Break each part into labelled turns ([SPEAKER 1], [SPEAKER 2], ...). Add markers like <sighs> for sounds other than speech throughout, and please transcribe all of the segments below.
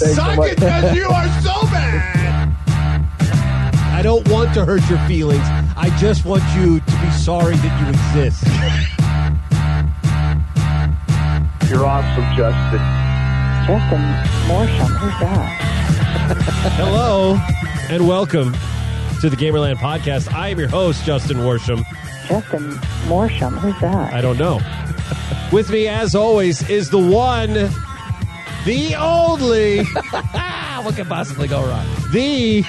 [SPEAKER 1] Suck it because you are so bad. I don't want to hurt your feelings. I just want you to be sorry that you exist.
[SPEAKER 2] You're awesome, Justin.
[SPEAKER 3] Justin Morsham, who's that? <laughs>
[SPEAKER 1] Hello and welcome to the Gamerland podcast. I am your host, Justin Worsham.
[SPEAKER 3] Justin Morsham, who's that?
[SPEAKER 1] I don't know. With me, as always, is the one, the only, <laughs>
[SPEAKER 4] what could possibly go wrong?
[SPEAKER 1] the,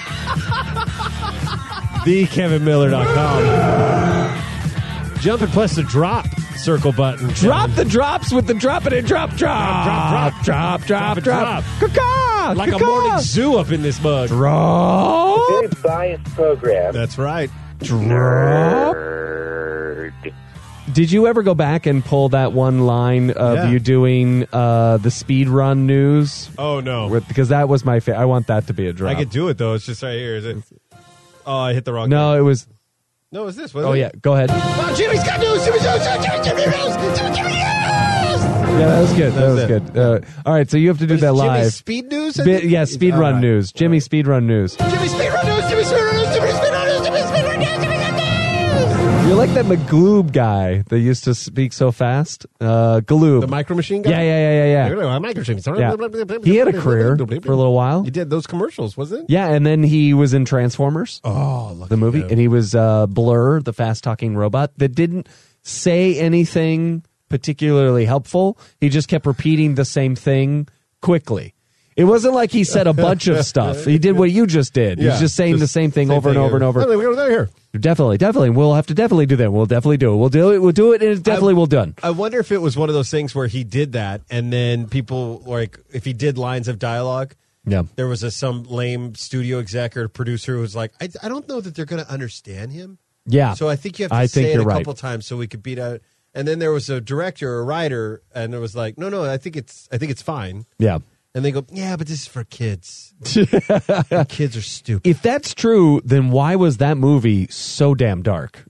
[SPEAKER 1] the KevinMiller.com. Jump and press the drop circle button.
[SPEAKER 4] Drop the drops with the drop it and drop, drop,
[SPEAKER 1] Drop, drop,
[SPEAKER 4] drop, drop,
[SPEAKER 1] and
[SPEAKER 4] drop. Caw-caw,
[SPEAKER 1] Like a
[SPEAKER 4] caw-caw.
[SPEAKER 1] morning zoo up in this mug.
[SPEAKER 4] Drop,
[SPEAKER 2] Very biased program.
[SPEAKER 1] That's right.
[SPEAKER 4] drop. Did you ever go back and pull that one line of
[SPEAKER 1] Yeah.
[SPEAKER 4] you doing uh, the speed run news?
[SPEAKER 1] Oh, no.
[SPEAKER 4] With- Because that was my favorite. I want that to be a drop.
[SPEAKER 1] I could do it, though. It's just right here. Is it? Oh, I hit the wrong
[SPEAKER 4] no, it was.
[SPEAKER 1] No, it was this.
[SPEAKER 4] Oh yeah, go ahead.
[SPEAKER 1] Oh, Jimmy's got news. Jimmy's news. Jimmy, Jimmy, news. Jimmy, Jimmy, news.
[SPEAKER 4] Yeah, that was good. That,
[SPEAKER 1] was
[SPEAKER 4] was, good. Uh, all right, so you have to do that live.
[SPEAKER 1] Jimmy's
[SPEAKER 4] live.
[SPEAKER 1] speed news.
[SPEAKER 4] Bi- yeah, speed
[SPEAKER 1] All
[SPEAKER 4] run
[SPEAKER 1] right.
[SPEAKER 4] news. Jimmy speed run news.
[SPEAKER 1] Jimmy speed run news. Jimmy speed run
[SPEAKER 4] You're like that McGloob guy that used to speak so fast. Uh, Galoob.
[SPEAKER 1] The micro machine guy.
[SPEAKER 4] Yeah, yeah, yeah, yeah, yeah.
[SPEAKER 1] yeah. Micro machine.
[SPEAKER 4] Yeah. He had a career for a little while.
[SPEAKER 1] He did those commercials, wasn't it?
[SPEAKER 4] Yeah, and then he was in Transformers,
[SPEAKER 1] Oh,
[SPEAKER 4] the movie, and he was uh, Blur, the fast talking robot that didn't say anything particularly helpful. He just kept repeating the same thing quickly. It wasn't like he said a bunch of stuff. He did what you just did. He's just saying the same thing over and over and over.
[SPEAKER 1] Oh, we go here.
[SPEAKER 4] Definitely, definitely. We'll have to definitely do that. We'll definitely do it. We'll do it. We'll do it, and it definitely will done.
[SPEAKER 1] I wonder if it was one of those things where he did that, and then people like if he did lines of dialogue.
[SPEAKER 4] Yeah.
[SPEAKER 1] There was a some lame studio exec or producer who was like, I, I don't know that they're going to understand him.
[SPEAKER 4] Yeah.
[SPEAKER 1] So I think you have to
[SPEAKER 4] I
[SPEAKER 1] say
[SPEAKER 4] think
[SPEAKER 1] it a
[SPEAKER 4] right.
[SPEAKER 1] couple times so we could beat out. And then there was a director or a writer, and it was like, no, no, I think it's I think it's fine.
[SPEAKER 4] Yeah.
[SPEAKER 1] And they go, yeah, but this is for kids. <laughs> Kids are stupid.
[SPEAKER 4] If that's true, then why was that movie so damn dark?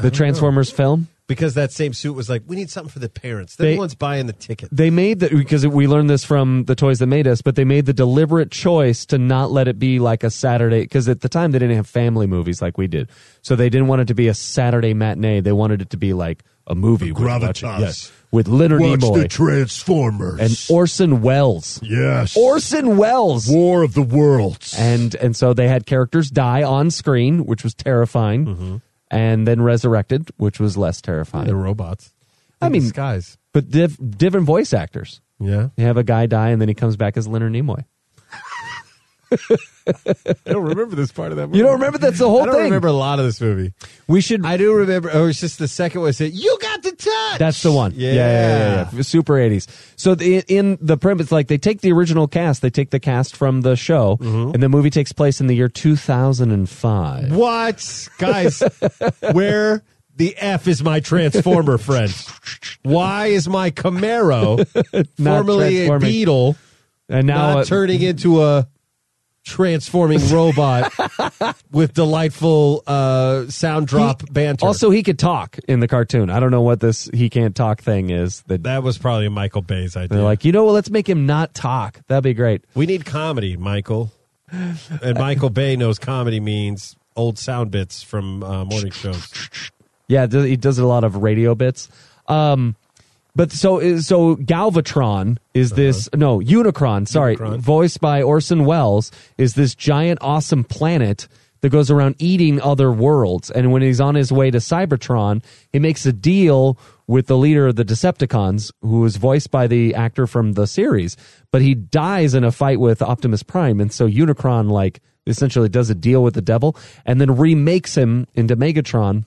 [SPEAKER 4] The Transformers film?
[SPEAKER 1] Because that same suit was like, we need something for the parents. They're
[SPEAKER 4] They-
[SPEAKER 1] the ones buying the ticket.
[SPEAKER 4] They made that because we learned this from the toys that made us, but they made the deliberate choice to not let it be like a Saturday because at the time they didn't have family movies like we did, so they didn't want it to be a Saturday matinee. They wanted it to be like a movie with,
[SPEAKER 5] Gravitas.
[SPEAKER 4] yes, with Leonard
[SPEAKER 5] Watch
[SPEAKER 4] Nimoy
[SPEAKER 5] the Transformers.
[SPEAKER 4] and Orson Welles.
[SPEAKER 5] yes.
[SPEAKER 4] Orson Welles.
[SPEAKER 5] War of the Worlds.
[SPEAKER 4] and and so they had characters die on screen, which was terrifying, mm-hmm. and then resurrected, which was less terrifying.
[SPEAKER 1] They're robots.
[SPEAKER 4] I
[SPEAKER 1] In
[SPEAKER 4] mean-
[SPEAKER 1] disguise.
[SPEAKER 4] but diff- different voice actors.
[SPEAKER 1] Yeah.
[SPEAKER 4] You have a guy die, and then he comes back as Leonard Nimoy.
[SPEAKER 1] I don't remember this part of that movie.
[SPEAKER 4] You don't remember that's the whole
[SPEAKER 1] I don't
[SPEAKER 4] thing.
[SPEAKER 1] remember a lot of this movie.
[SPEAKER 4] We should.
[SPEAKER 1] I do remember. Oh, it's just the second one. Said you got the touch.
[SPEAKER 4] That's the one.
[SPEAKER 1] Yeah,
[SPEAKER 4] yeah, yeah, yeah, yeah. Super 80s. So the, in the premise, like they take the original cast, they take the cast from the show,
[SPEAKER 1] Mm-hmm.
[SPEAKER 4] and the movie takes place in the year 2005.
[SPEAKER 1] What, guys? where the f is my Transformer <laughs> friend? Why is my Camaro, <laughs>
[SPEAKER 4] Not
[SPEAKER 1] formerly a. Beetle,
[SPEAKER 4] And now
[SPEAKER 1] not
[SPEAKER 4] uh,
[SPEAKER 1] turning into a transforming robot <laughs> with delightful uh, sound drop banter?
[SPEAKER 4] also he could talk in the cartoon. I don't know what this he can't talk thing is. That
[SPEAKER 1] that was probably Michael Bay's idea.
[SPEAKER 4] they're like, you know what? Let's make him not talk. That'd be great.
[SPEAKER 1] We need comedy, Michael. And Michael Bay knows comedy means old sound bits from uh, morning shows.
[SPEAKER 4] Yeah, he does a lot of radio bits. Um, but so uh, so Galvatron is uh-huh. this no Unicron, sorry,
[SPEAKER 1] Unicron.
[SPEAKER 4] voiced by Orson Welles, is this giant awesome planet that goes around eating other worlds. And when he's on his way to Cybertron, he makes a deal with the leader of the Decepticons, who is voiced by the actor from the series. But he dies in a fight with Optimus Prime, and so Unicron like essentially does a deal with the devil and then remakes him into Megatron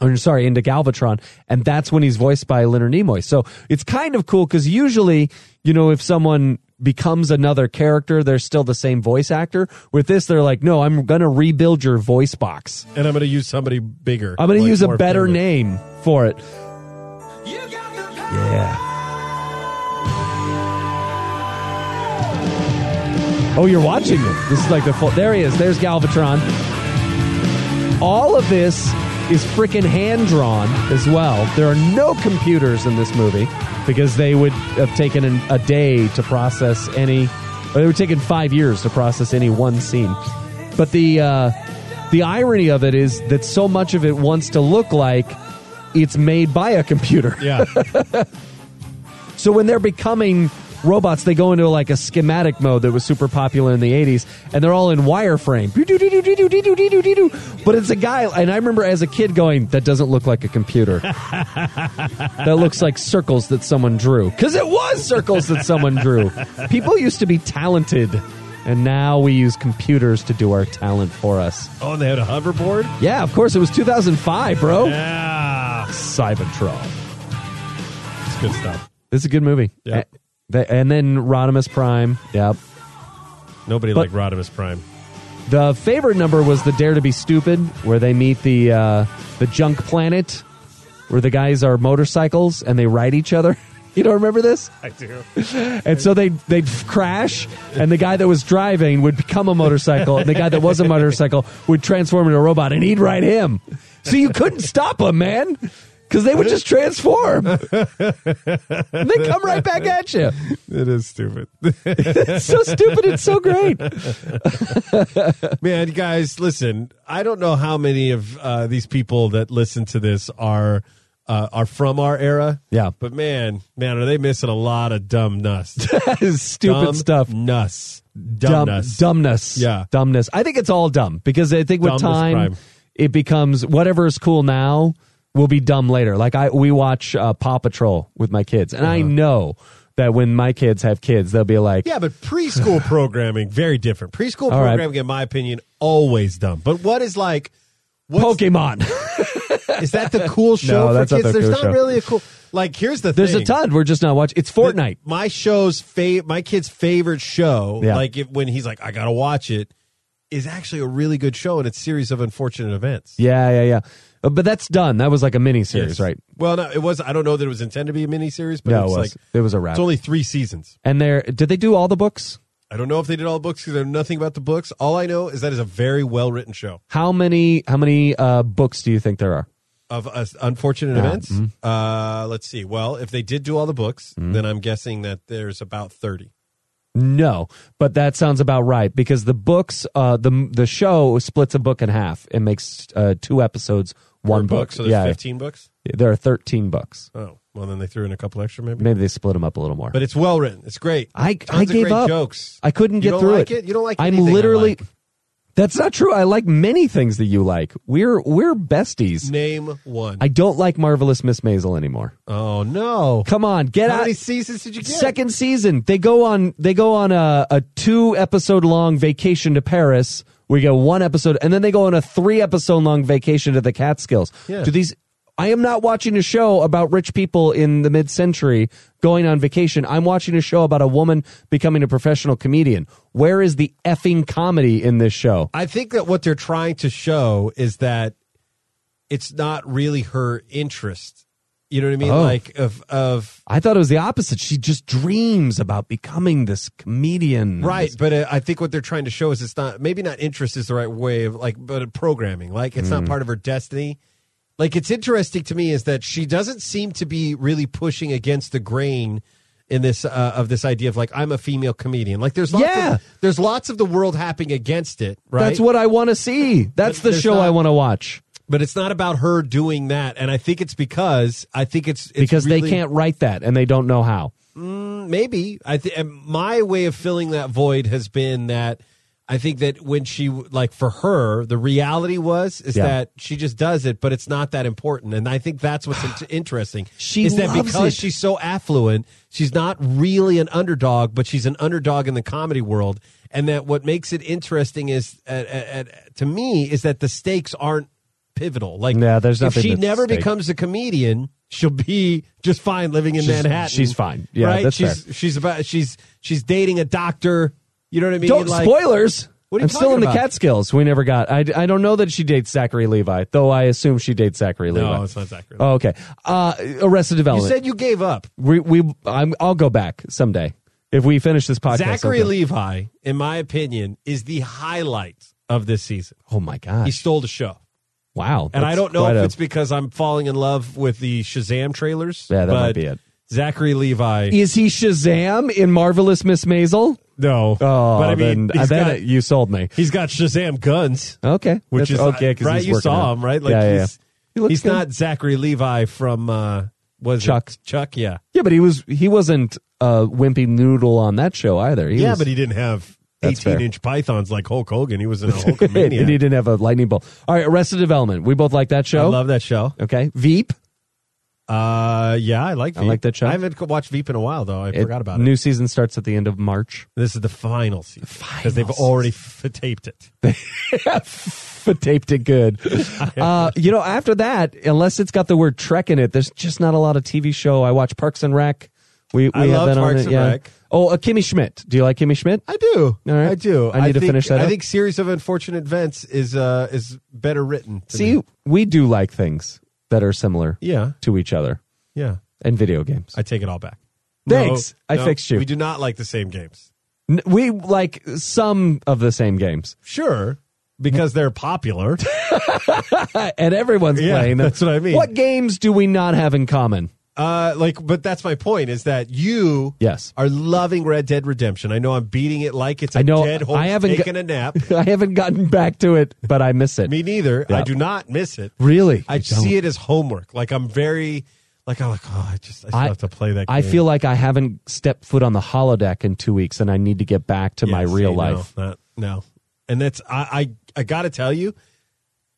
[SPEAKER 4] or sorry, into Galvatron, and that's when he's voiced by Leonard Nimoy. So it's kind of cool because usually, you know, if someone becomes another character, they're still the same voice actor. With this, they're like, no, I'm going to rebuild your voice box.
[SPEAKER 1] And I'm going to use somebody bigger.
[SPEAKER 4] I'm going to
[SPEAKER 1] like
[SPEAKER 4] use a better
[SPEAKER 1] famous.
[SPEAKER 4] name for it. Yeah. Oh, you're watching it. This is like the full. There he is. There's Galvatron. All of this is freaking hand drawn as well. There are no computers in this movie because they would have taken an, a day to process any. Or they would have taken five years to process any one scene. But the uh, the irony of it is that so much of it wants to look like it's made by a computer.
[SPEAKER 1] Yeah. <laughs>
[SPEAKER 4] So when they're becoming robots, they go into like a schematic mode that was super popular in the 80s, and they're all in wireframe. But it's a guy, and I remember as a kid going, that doesn't look like a computer. that looks like circles that someone drew. Because it was circles that someone drew. People used to be talented, and now we use computers to do our talent for us.
[SPEAKER 1] oh, and they had a hoverboard?
[SPEAKER 4] Yeah, of course, it was 2005, bro.
[SPEAKER 1] Yeah.
[SPEAKER 4] Cybertron.
[SPEAKER 1] It's good stuff.
[SPEAKER 4] This is a good movie.
[SPEAKER 1] Yeah.
[SPEAKER 4] And then Rodimus Prime. Yep.
[SPEAKER 1] Nobody
[SPEAKER 4] But-
[SPEAKER 1] liked Rodimus Prime.
[SPEAKER 4] The favorite number was the Dare to Be Stupid, where they meet the uh, the junk planet, where the guys are motorcycles and they ride each other. <laughs> You don't remember this?
[SPEAKER 1] I do. <laughs>
[SPEAKER 4] And so they they'd crash, and the guy that was driving would become a motorcycle, and the guy that was a <laughs> motorcycle would transform into a robot, and he'd ride him. So you couldn't stop him, man, because they would just transform. <laughs> they come right back at you.
[SPEAKER 1] It is stupid.
[SPEAKER 4] It's <laughs> so stupid. It's so great. <laughs>
[SPEAKER 1] Man, guys, listen. I don't know how many of uh, these people that listen to this are uh, are from our era.
[SPEAKER 4] Yeah.
[SPEAKER 1] but man, man, are they missing a lot of dumb nuss?
[SPEAKER 4] Stupid
[SPEAKER 1] Dumb
[SPEAKER 4] stuff.
[SPEAKER 1] Nuss. Dumb
[SPEAKER 4] Dumb, dumbness.
[SPEAKER 1] Yeah.
[SPEAKER 4] Dumbness. I think it's all dumb because I think with
[SPEAKER 1] Dumbness
[SPEAKER 4] time it becomes whatever is cool now will be dumb later. Like I we watch uh, Paw Patrol with my kids and I know that when my kids have kids they'll be like
[SPEAKER 1] Yeah, but preschool programming very different. Preschool
[SPEAKER 4] All right.
[SPEAKER 1] programming, in my opinion, always dumb. But what is like?
[SPEAKER 4] Pokemon. <laughs>
[SPEAKER 1] is that the cool <laughs> show
[SPEAKER 4] No,
[SPEAKER 1] for
[SPEAKER 4] that's not
[SPEAKER 1] kids?
[SPEAKER 4] the
[SPEAKER 1] There's
[SPEAKER 4] cool
[SPEAKER 1] not
[SPEAKER 4] show.
[SPEAKER 1] really a cool. Like, here's the
[SPEAKER 4] There's
[SPEAKER 1] thing.
[SPEAKER 4] There's a ton. We're just not watching. It's Fortnite.
[SPEAKER 1] my show's fa- my kid's favorite show,
[SPEAKER 4] Yeah.
[SPEAKER 1] like if, when he's like, I gotta watch it, is actually a really good show, and it's a series of unfortunate events.
[SPEAKER 4] Yeah, yeah, yeah. Uh, But that's done. That was like a mini series,
[SPEAKER 1] Yes.
[SPEAKER 4] right?
[SPEAKER 1] Well, no, it was. I don't know that it was intended to be a miniseries, but
[SPEAKER 4] No, it was.
[SPEAKER 1] like
[SPEAKER 4] it was a wrap.
[SPEAKER 1] it's only three seasons.
[SPEAKER 4] and there did they do all the books?
[SPEAKER 1] I don't know if they did all the books because I know nothing about the books. All I know is that it's a very well written show
[SPEAKER 4] How many how many uh, books do you think there are?
[SPEAKER 1] of uh, unfortunate events.
[SPEAKER 4] mhm.
[SPEAKER 1] Uh, let's see. Well, if they did do all the books,
[SPEAKER 4] Mm-hmm.
[SPEAKER 1] then I'm guessing that there's about thirty.
[SPEAKER 4] No, but that sounds about right because the books, uh, the the show splits a book in half. It makes uh, two episodes, one book.
[SPEAKER 1] So there's
[SPEAKER 4] yeah,
[SPEAKER 1] 15 books.
[SPEAKER 4] there are thirteen books.
[SPEAKER 1] Oh, well, then they threw in a couple extra, maybe.
[SPEAKER 4] Maybe they split them up a little more.
[SPEAKER 1] But it's well written. It's great.
[SPEAKER 4] I
[SPEAKER 1] Tons
[SPEAKER 4] I
[SPEAKER 1] of
[SPEAKER 4] gave
[SPEAKER 1] great
[SPEAKER 4] up.
[SPEAKER 1] Jokes.
[SPEAKER 4] I couldn't
[SPEAKER 1] You
[SPEAKER 4] get through
[SPEAKER 1] like it? You don't like
[SPEAKER 4] I'm literally.
[SPEAKER 1] like.
[SPEAKER 4] That's not true. I like many things that you like. We're we're besties.
[SPEAKER 1] Name one.
[SPEAKER 4] I don't like Marvelous Miss Maisel anymore.
[SPEAKER 1] oh no!
[SPEAKER 4] Come on, get
[SPEAKER 1] How
[SPEAKER 4] out.
[SPEAKER 1] many seasons did you get?
[SPEAKER 4] Second season. They go on. They go on a, a two episode long vacation to Paris. We get one episode, and then they go on a three episode long vacation to the Catskills.
[SPEAKER 1] Yeah.
[SPEAKER 4] Do these? I am not watching a show about rich people in the mid century going on vacation. I'm watching a show about a woman becoming a professional comedian. Where is the effing comedy in this show?
[SPEAKER 1] I think that what they're trying to show is that it's not really her interest. You know what I mean?
[SPEAKER 4] Oh.
[SPEAKER 1] Like of of
[SPEAKER 4] I thought it was the opposite. She just dreams about becoming this comedian.
[SPEAKER 1] right, but uh, I think what they're trying to show is it's not maybe not interest is the right way of like, but programming. Like it's not
[SPEAKER 4] Mm.
[SPEAKER 1] part of her destiny. Like it's interesting to me is that she doesn't seem to be really pushing against the grain in this uh, of this idea of like I'm a female comedian. Like there's lots
[SPEAKER 4] Yeah.
[SPEAKER 1] of, there's lots of the world happening against it, right?
[SPEAKER 4] That's what I want to see. That's
[SPEAKER 1] But
[SPEAKER 4] the show
[SPEAKER 1] not-
[SPEAKER 4] I want to watch
[SPEAKER 1] but it's not about her doing that, and I think it's because I think it's, it's
[SPEAKER 4] because
[SPEAKER 1] really-
[SPEAKER 4] they can't write that and they don't know how.
[SPEAKER 1] maybe I think my way of filling that void has been that I think that when she like for her the reality was is
[SPEAKER 4] Yeah.
[SPEAKER 1] that she just does it but it's not that important and I think that's what's <sighs> interesting
[SPEAKER 4] She
[SPEAKER 1] is that because
[SPEAKER 4] it.
[SPEAKER 1] she's so affluent she's not really an underdog but she's an underdog in the comedy world and that what makes it interesting is uh, uh, uh, to me is that the stakes aren't pivotal like
[SPEAKER 4] Yeah, there's
[SPEAKER 1] if
[SPEAKER 4] nothing
[SPEAKER 1] she never
[SPEAKER 4] stake.
[SPEAKER 1] becomes a comedian she'll be just fine living in
[SPEAKER 4] She's-
[SPEAKER 1] Manhattan
[SPEAKER 4] she's fine. Yeah,
[SPEAKER 1] right she's
[SPEAKER 4] fair.
[SPEAKER 1] she's about she's she's dating a doctor. You know what I mean?
[SPEAKER 4] Don't
[SPEAKER 1] Like-
[SPEAKER 4] spoilers.
[SPEAKER 1] What are you
[SPEAKER 4] I'm still in the
[SPEAKER 1] about?
[SPEAKER 4] Catskills. We never got. I, I don't know that she dates Zachary Levi, though. I assume she dates Zachary Levi.
[SPEAKER 1] No, it's not Zachary.
[SPEAKER 4] Oh, okay. Uh, Arrested
[SPEAKER 1] you said you gave up.
[SPEAKER 4] we we I'm, I'll go back someday if we finish this podcast.
[SPEAKER 1] Zachary. Levi, in my opinion, is the highlight of this season.
[SPEAKER 4] Oh my god, He
[SPEAKER 1] stole the show.
[SPEAKER 4] Wow.
[SPEAKER 1] And I don't know if
[SPEAKER 4] a-
[SPEAKER 1] it's because I'm falling in love with the Shazam trailers.
[SPEAKER 4] Yeah, that
[SPEAKER 1] but
[SPEAKER 4] might be it.
[SPEAKER 1] Zachary Levi.
[SPEAKER 4] Is he Shazam in Marvelous Miss Maisel?
[SPEAKER 1] no.
[SPEAKER 4] Oh,
[SPEAKER 1] but I mean,
[SPEAKER 4] then,
[SPEAKER 1] he's
[SPEAKER 4] then
[SPEAKER 1] got,
[SPEAKER 4] you sold me.
[SPEAKER 1] he's got Shazam guns.
[SPEAKER 4] Okay,
[SPEAKER 1] which
[SPEAKER 4] That's-
[SPEAKER 1] is
[SPEAKER 4] okay. 'cause
[SPEAKER 1] right.
[SPEAKER 4] he's
[SPEAKER 1] You saw
[SPEAKER 4] out.
[SPEAKER 1] him, right? Like
[SPEAKER 4] yeah, yeah,
[SPEAKER 1] he's.
[SPEAKER 4] He looks
[SPEAKER 1] he's
[SPEAKER 4] good.
[SPEAKER 1] not Zachary Levi from uh, was it
[SPEAKER 4] Chuck.
[SPEAKER 1] Chuck, yeah,
[SPEAKER 4] Yeah, but he was he wasn't a wimpy noodle on that show either. He
[SPEAKER 1] yeah,
[SPEAKER 4] was,
[SPEAKER 1] but he didn't have
[SPEAKER 4] That's fair.
[SPEAKER 1] eighteen inch pythons like Hulk Hogan. He was in a <laughs>
[SPEAKER 4] and he didn't have a lightning bolt. All right, Arrested Development. We both like that show.
[SPEAKER 1] I love that show.
[SPEAKER 4] okay, Veep.
[SPEAKER 1] Uh, yeah, I like.
[SPEAKER 4] I like that show.
[SPEAKER 1] I haven't watched Veep in a while though. I forgot about it.
[SPEAKER 4] New season starts at the end of March.
[SPEAKER 1] This is the final season because they've
[SPEAKER 4] Final
[SPEAKER 1] already f- taped it. <laughs>
[SPEAKER 4] But taped it good. <laughs> uh, you know, after that, unless it's got the word Trek in it, there's just not a lot of TV show. I watch Parks and Rec. We, we
[SPEAKER 1] I
[SPEAKER 4] have
[SPEAKER 1] love
[SPEAKER 4] that on
[SPEAKER 1] Parks
[SPEAKER 4] it,
[SPEAKER 1] and
[SPEAKER 4] yeah.
[SPEAKER 1] Rec.
[SPEAKER 4] Oh, uh, Kimmy Schmidt. Do you like Kimmy Schmidt?
[SPEAKER 1] I do.
[SPEAKER 4] All right.
[SPEAKER 1] I do.
[SPEAKER 4] I need to
[SPEAKER 1] think,
[SPEAKER 4] finish that
[SPEAKER 1] I
[SPEAKER 4] up.
[SPEAKER 1] think series of unfortunate events is uh is better written.
[SPEAKER 4] See,
[SPEAKER 1] me.
[SPEAKER 4] we do like things that are similar
[SPEAKER 1] yeah,
[SPEAKER 4] to each other
[SPEAKER 1] yeah.
[SPEAKER 4] and video games.
[SPEAKER 1] I take it all back.
[SPEAKER 4] Thanks.
[SPEAKER 1] No,
[SPEAKER 4] I
[SPEAKER 1] no,
[SPEAKER 4] fixed you.
[SPEAKER 1] We do not like the same games.
[SPEAKER 4] N- we like some of the same games,
[SPEAKER 1] Sure, because they're popular. <laughs>
[SPEAKER 4] and everyone's
[SPEAKER 1] Yeah,
[SPEAKER 4] playing them.
[SPEAKER 1] that's what I mean.
[SPEAKER 4] What games do we not have in common?
[SPEAKER 1] Uh, like, but that's my point is that you
[SPEAKER 4] Yes.
[SPEAKER 1] are loving Red Dead Redemption. I know I'm beating it like it's a
[SPEAKER 4] I know.
[SPEAKER 1] dead horse
[SPEAKER 4] I haven't
[SPEAKER 1] taking
[SPEAKER 4] got-
[SPEAKER 1] a nap. <laughs>
[SPEAKER 4] I haven't gotten back to it, but I miss it. <laughs>
[SPEAKER 1] Me neither.
[SPEAKER 4] Yeah.
[SPEAKER 1] I do not miss it.
[SPEAKER 4] Really?
[SPEAKER 1] I see it as homework. Like I'm very, like I'm like, oh, I just I still
[SPEAKER 4] I-
[SPEAKER 1] have to play that.
[SPEAKER 4] I feel like I haven't stepped foot on the holodeck in two weeks, and I need to get back to
[SPEAKER 1] Yeah,
[SPEAKER 4] my real
[SPEAKER 1] see, no,
[SPEAKER 4] life.
[SPEAKER 1] not- no, and that's I I, I got to tell you,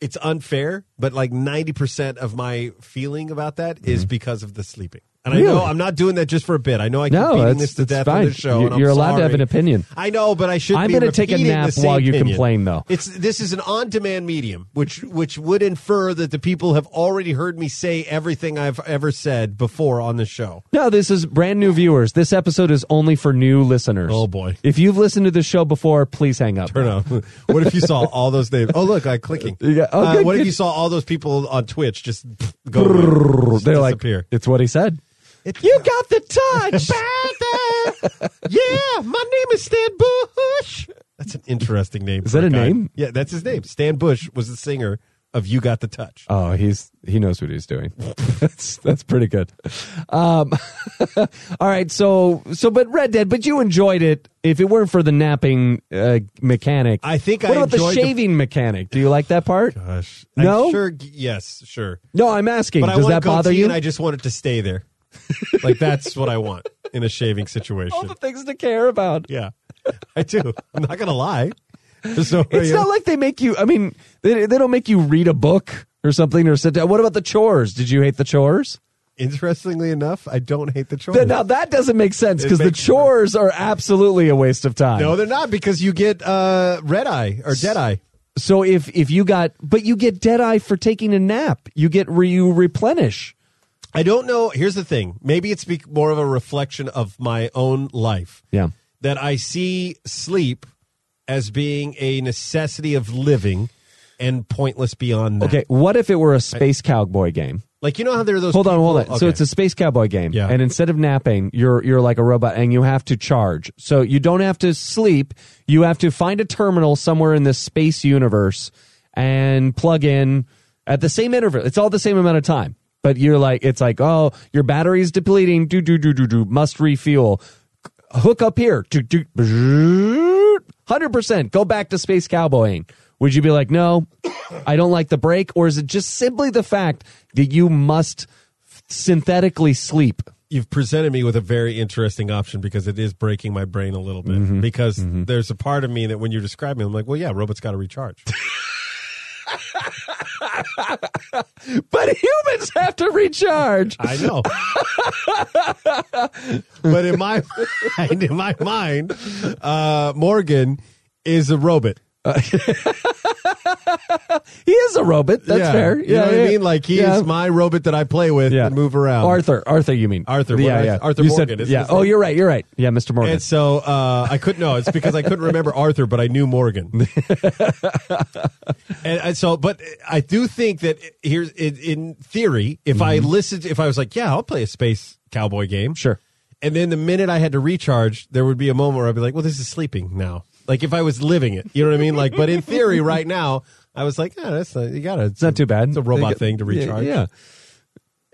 [SPEAKER 1] it's unfair. But like ninety percent of my feeling about that is mm-hmm. because of the sleeping. And I know. I'm not doing that just for a bit. I know I keep
[SPEAKER 4] No,
[SPEAKER 1] beating this to death on
[SPEAKER 4] fine.
[SPEAKER 1] the show.
[SPEAKER 4] You-
[SPEAKER 1] and I'm
[SPEAKER 4] you're allowed to have an opinion.
[SPEAKER 1] I know, but I should.
[SPEAKER 4] I'm gonna take a nap while you
[SPEAKER 1] opinion.
[SPEAKER 4] complain, though.
[SPEAKER 1] It's this is an on-demand medium, which which would infer that the people have already heard me say everything I've ever said before on the show.
[SPEAKER 4] No, this is brand new viewers. This episode is only for new listeners.
[SPEAKER 1] Oh, boy.
[SPEAKER 4] If you've listened to the show before, please hang up.
[SPEAKER 1] Turn on. <laughs> What if you saw all those names? Oh, look, I'm clicking.
[SPEAKER 4] Yeah. Oh,
[SPEAKER 1] Uh,
[SPEAKER 4] good,
[SPEAKER 1] what if you saw all those people on Twitch just <laughs> go? away, just
[SPEAKER 4] They're like,
[SPEAKER 1] disappear?
[SPEAKER 4] it's what he said.
[SPEAKER 1] It-
[SPEAKER 4] You got the touch.
[SPEAKER 1] yeah, my name is Stan Bush. That's an interesting name.
[SPEAKER 4] Is that a
[SPEAKER 1] guy.
[SPEAKER 4] name?
[SPEAKER 1] Yeah, that's his name. Stan Bush was the singer of "You Got the Touch."
[SPEAKER 4] Oh, he's he knows what he's doing. <laughs> that's that's pretty good. Um, <laughs> all right, so so but Red Dead, but you enjoyed it. If it weren't for the napping uh, mechanic,
[SPEAKER 1] I think
[SPEAKER 4] What
[SPEAKER 1] I
[SPEAKER 4] about the
[SPEAKER 1] enjoyed the-
[SPEAKER 4] shaving mechanic? Do you like that part?
[SPEAKER 1] Gosh,
[SPEAKER 4] No?
[SPEAKER 1] I'm sure. Yes, sure.
[SPEAKER 4] No, I'm asking.
[SPEAKER 1] But
[SPEAKER 4] Does
[SPEAKER 1] want
[SPEAKER 4] that bother you?
[SPEAKER 1] And I just wanted to stay there. <laughs> like that's what I want in a shaving situation. <laughs>
[SPEAKER 4] All the things to care about.
[SPEAKER 1] Yeah, I do. I'm not gonna lie. Way
[SPEAKER 4] It's not like they make you. I mean, they they don't make you read a book or something or sit down. What about the chores? Did you hate the chores?
[SPEAKER 1] Interestingly enough, I don't hate the chores.
[SPEAKER 4] Th- Now that doesn't make sense because the chores are absolutely a waste of time.
[SPEAKER 1] no, they're not because you get uh, red eye or dead eye.
[SPEAKER 4] So if if you got, but you get dead eye for taking a nap. You get re, you replenish.
[SPEAKER 1] I don't know. Here's the thing. Maybe it's more of a reflection of my own life
[SPEAKER 4] Yeah.
[SPEAKER 1] that I see sleep as being a necessity of living and pointless beyond that.
[SPEAKER 4] Okay. What if it were a space cowboy game?
[SPEAKER 1] Like you know how there are those.
[SPEAKER 4] Hold on, hold on.
[SPEAKER 1] people-
[SPEAKER 4] So it's a space cowboy game,
[SPEAKER 1] Yeah.
[SPEAKER 4] and instead of napping, you're you're like a robot, and you have to charge. So you don't have to sleep. You have to find a terminal somewhere in this space universe and plug in at the same interval. It's all the same amount of time. But you're like, it's like, oh, your battery's depleting. Do do do do do. Must refuel. Hook up here. Do do. Hundred percent. Go back to space cowboying. Would you be like, no, I don't like the break, or is it just simply the fact that you must synthetically sleep?
[SPEAKER 1] You've presented me with a very interesting option because it is breaking my brain a little bit.
[SPEAKER 4] Mm-hmm.
[SPEAKER 1] Because there's a part of me that when you describe me, I'm like, well, yeah, robots got to recharge. <laughs> <laughs>
[SPEAKER 4] But humans have to recharge.
[SPEAKER 1] I know. but in my <laughs> mind, in my mind, uh, Morgan is a robot. <laughs>
[SPEAKER 4] He is a robot. That's
[SPEAKER 1] yeah.
[SPEAKER 4] fair.
[SPEAKER 1] You know what I mean? Like he
[SPEAKER 4] Yeah.
[SPEAKER 1] is my robot that I play with and move around.
[SPEAKER 4] Arthur. Arthur, you mean?
[SPEAKER 1] Arthur,
[SPEAKER 4] Yeah, yeah.
[SPEAKER 1] Arthur
[SPEAKER 4] you
[SPEAKER 1] Morgan,
[SPEAKER 4] Said, yeah. Oh, you're right. You're right. Yeah, Mr. Morgan.
[SPEAKER 1] And so uh, I couldn't. No, it's because I couldn't remember Arthur, but I knew Morgan. <laughs> and, and so, but I do think that here's in, in theory, if I listened, if I was like, yeah, I'll play a space cowboy game,
[SPEAKER 4] sure.
[SPEAKER 1] And then the minute I had to recharge, there would be a moment where I'd be like, well, this is sleeping now. Like if I was living it, you know what I mean? Like, but in theory, right now, I was like, yeah, that's not, you got to. It's
[SPEAKER 4] not too bad.
[SPEAKER 1] It's a robot
[SPEAKER 4] get-
[SPEAKER 1] thing to recharge.
[SPEAKER 4] yeah.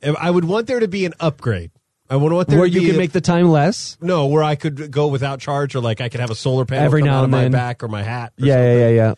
[SPEAKER 1] And I would want there to be an upgrade. I would want there
[SPEAKER 4] Where
[SPEAKER 1] to
[SPEAKER 4] you
[SPEAKER 1] be
[SPEAKER 4] can
[SPEAKER 1] a-
[SPEAKER 4] make the time less.
[SPEAKER 1] no, where I could go without charge, or like I could have a solar panel
[SPEAKER 4] Every now and
[SPEAKER 1] my back or my hat, or
[SPEAKER 4] Yeah, yeah, yeah, yeah.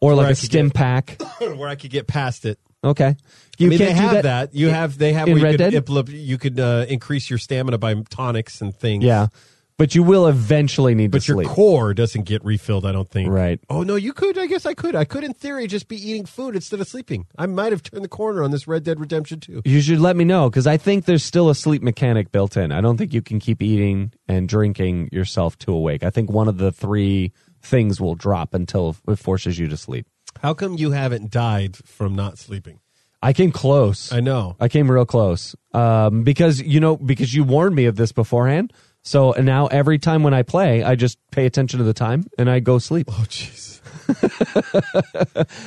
[SPEAKER 4] Or
[SPEAKER 1] Where
[SPEAKER 4] like
[SPEAKER 1] I
[SPEAKER 4] a stim
[SPEAKER 1] get-
[SPEAKER 4] pack. <coughs>
[SPEAKER 1] where I could get past it.
[SPEAKER 4] Okay. You
[SPEAKER 1] I mean,
[SPEAKER 4] can't
[SPEAKER 1] they have
[SPEAKER 4] that.
[SPEAKER 1] that. You have they have
[SPEAKER 4] in
[SPEAKER 1] you
[SPEAKER 4] Red
[SPEAKER 1] could,
[SPEAKER 4] Dead?
[SPEAKER 1] you could uh, increase your stamina by tonics and things.
[SPEAKER 4] Yeah. But you will eventually need to
[SPEAKER 1] But
[SPEAKER 4] to
[SPEAKER 1] your
[SPEAKER 4] sleep.
[SPEAKER 1] core doesn't get refilled, I don't think.
[SPEAKER 4] Right.
[SPEAKER 1] Oh no, you could. I guess I could. I could, in theory, just be eating food instead of sleeping. I might have turned the corner on this Red Dead Redemption 2.
[SPEAKER 4] You should let me know because I think there's still a sleep mechanic built in. I don't think you can keep eating and drinking yourself to awake. I think one of the three things will drop until it forces you to sleep.
[SPEAKER 1] How come you haven't died from not sleeping?
[SPEAKER 4] I came close.
[SPEAKER 1] I know.
[SPEAKER 4] I came real close um, because you know because you warned me of this beforehand. So and now every time when I play, I just pay attention to the time and I go sleep.
[SPEAKER 1] Oh jeez.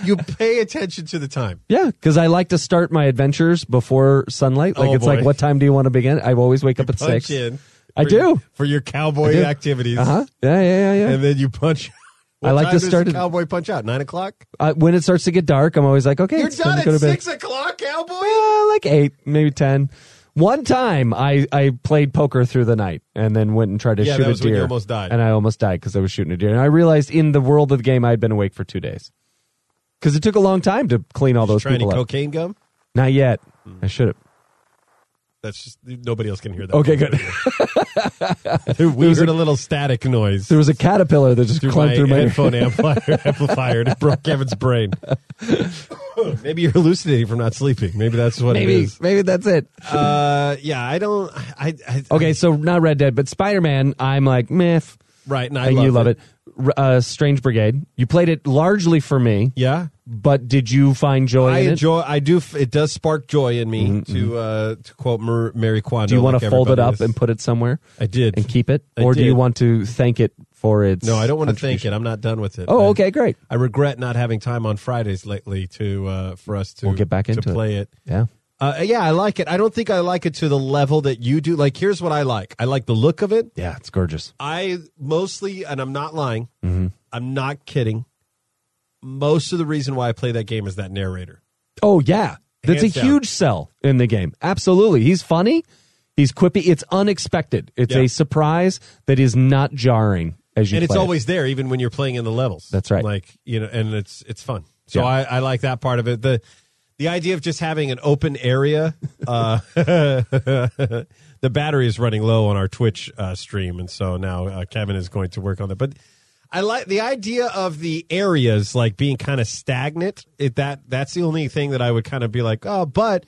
[SPEAKER 1] you pay attention to the time.
[SPEAKER 4] Yeah, because I like to start my adventures before sunlight. Like
[SPEAKER 1] Oh,
[SPEAKER 4] it's
[SPEAKER 1] boy.
[SPEAKER 4] like, what time do you want to begin? I always wake up at
[SPEAKER 1] Punch
[SPEAKER 4] six.
[SPEAKER 1] in.
[SPEAKER 4] I
[SPEAKER 1] for
[SPEAKER 4] do.
[SPEAKER 1] for your cowboy
[SPEAKER 4] do.
[SPEAKER 1] activities.
[SPEAKER 4] Uh huh. Yeah, yeah, yeah, yeah.
[SPEAKER 1] And then you punch. <laughs>
[SPEAKER 4] I
[SPEAKER 1] What
[SPEAKER 4] like
[SPEAKER 1] time
[SPEAKER 4] to
[SPEAKER 1] does
[SPEAKER 4] start
[SPEAKER 1] the cowboy punch out. Nine o'clock.
[SPEAKER 4] Uh, when it starts to get dark, I'm always like, okay,
[SPEAKER 1] You're
[SPEAKER 4] it's time
[SPEAKER 1] done
[SPEAKER 4] to go
[SPEAKER 1] at
[SPEAKER 4] to bed.
[SPEAKER 1] six o'clock, cowboy.
[SPEAKER 4] Uh, like eight, maybe ten. One time, I I played poker through the night and then went and tried to
[SPEAKER 1] Yeah,
[SPEAKER 4] shoot
[SPEAKER 1] that was
[SPEAKER 4] a
[SPEAKER 1] when
[SPEAKER 4] deer.
[SPEAKER 1] you almost died.
[SPEAKER 4] and I almost died because I was shooting a deer. And I realized in the world of the game, I had been awake for two days because it took a long time to clean all those
[SPEAKER 1] any
[SPEAKER 4] people up.
[SPEAKER 1] cocaine gum.
[SPEAKER 4] Not yet. Hmm. I should have.
[SPEAKER 1] That's just nobody else can hear that.
[SPEAKER 4] Okay, good. <laughs>
[SPEAKER 1] we heard a little static noise
[SPEAKER 4] There was a caterpillar that just
[SPEAKER 1] through
[SPEAKER 4] clunked
[SPEAKER 1] my
[SPEAKER 4] through my
[SPEAKER 1] headphone amplifier, <laughs> amplifier and it broke Kevin's brain. <laughs> Maybe you're hallucinating from not sleeping. Maybe that's what it
[SPEAKER 4] Maybe,
[SPEAKER 1] is.
[SPEAKER 4] maybe that's it.
[SPEAKER 1] Uh, yeah, I don't. I, I
[SPEAKER 4] Okay, so not Red Dead, but Spider Man. I'm like, meh.
[SPEAKER 1] right, and I
[SPEAKER 4] and
[SPEAKER 1] love
[SPEAKER 4] you love
[SPEAKER 1] it.
[SPEAKER 4] it. Uh, Strange Brigade. You played it largely for me,
[SPEAKER 1] Yeah,
[SPEAKER 4] but did you find joy
[SPEAKER 1] I
[SPEAKER 4] in
[SPEAKER 1] enjoy. I do. f- It does spark joy in me to uh, to quote Mer, Marie
[SPEAKER 4] Kondo. Do you want to fold it up and put it somewhere
[SPEAKER 1] I did.
[SPEAKER 4] and keep it,
[SPEAKER 1] I
[SPEAKER 4] or do you want to thank it for its?
[SPEAKER 1] No, I don't want to thank it. I'm not done with it.
[SPEAKER 4] Oh,
[SPEAKER 1] I-
[SPEAKER 4] okay, great.
[SPEAKER 1] I regret not having time on Fridays lately to uh, for us to
[SPEAKER 4] We'll get back into
[SPEAKER 1] to
[SPEAKER 4] it.
[SPEAKER 1] play it.
[SPEAKER 4] Yeah.
[SPEAKER 1] Uh, yeah, I like it. I don't think I like it to the level that you do. Like, here's what I like. I like the look of it.
[SPEAKER 4] Yeah, it's gorgeous.
[SPEAKER 1] I mostly, and I'm not lying.
[SPEAKER 4] Mm-hmm.
[SPEAKER 1] I'm not kidding. Most of the reason why I play that game is that narrator.
[SPEAKER 4] Oh yeah, that's
[SPEAKER 1] Hands
[SPEAKER 4] a
[SPEAKER 1] down.
[SPEAKER 4] huge sell in the game. Absolutely, he's funny. He's quippy. It's unexpected. It's
[SPEAKER 1] Yeah.
[SPEAKER 4] a surprise that is not jarring as you.
[SPEAKER 1] and it's
[SPEAKER 4] play it.
[SPEAKER 1] always there, even when you're playing in the levels.
[SPEAKER 4] That's right.
[SPEAKER 1] Like you know, and it's it's fun. So
[SPEAKER 4] Yeah.
[SPEAKER 1] I, I like that part of it. The the idea of just having an open area. Uh, <laughs> the battery is running low on our Twitch uh, stream, and so now uh, Kevin is going to work on that. But I like the idea of the areas like being kind of stagnant. It, that that's the only thing that I would kind of be like, oh, but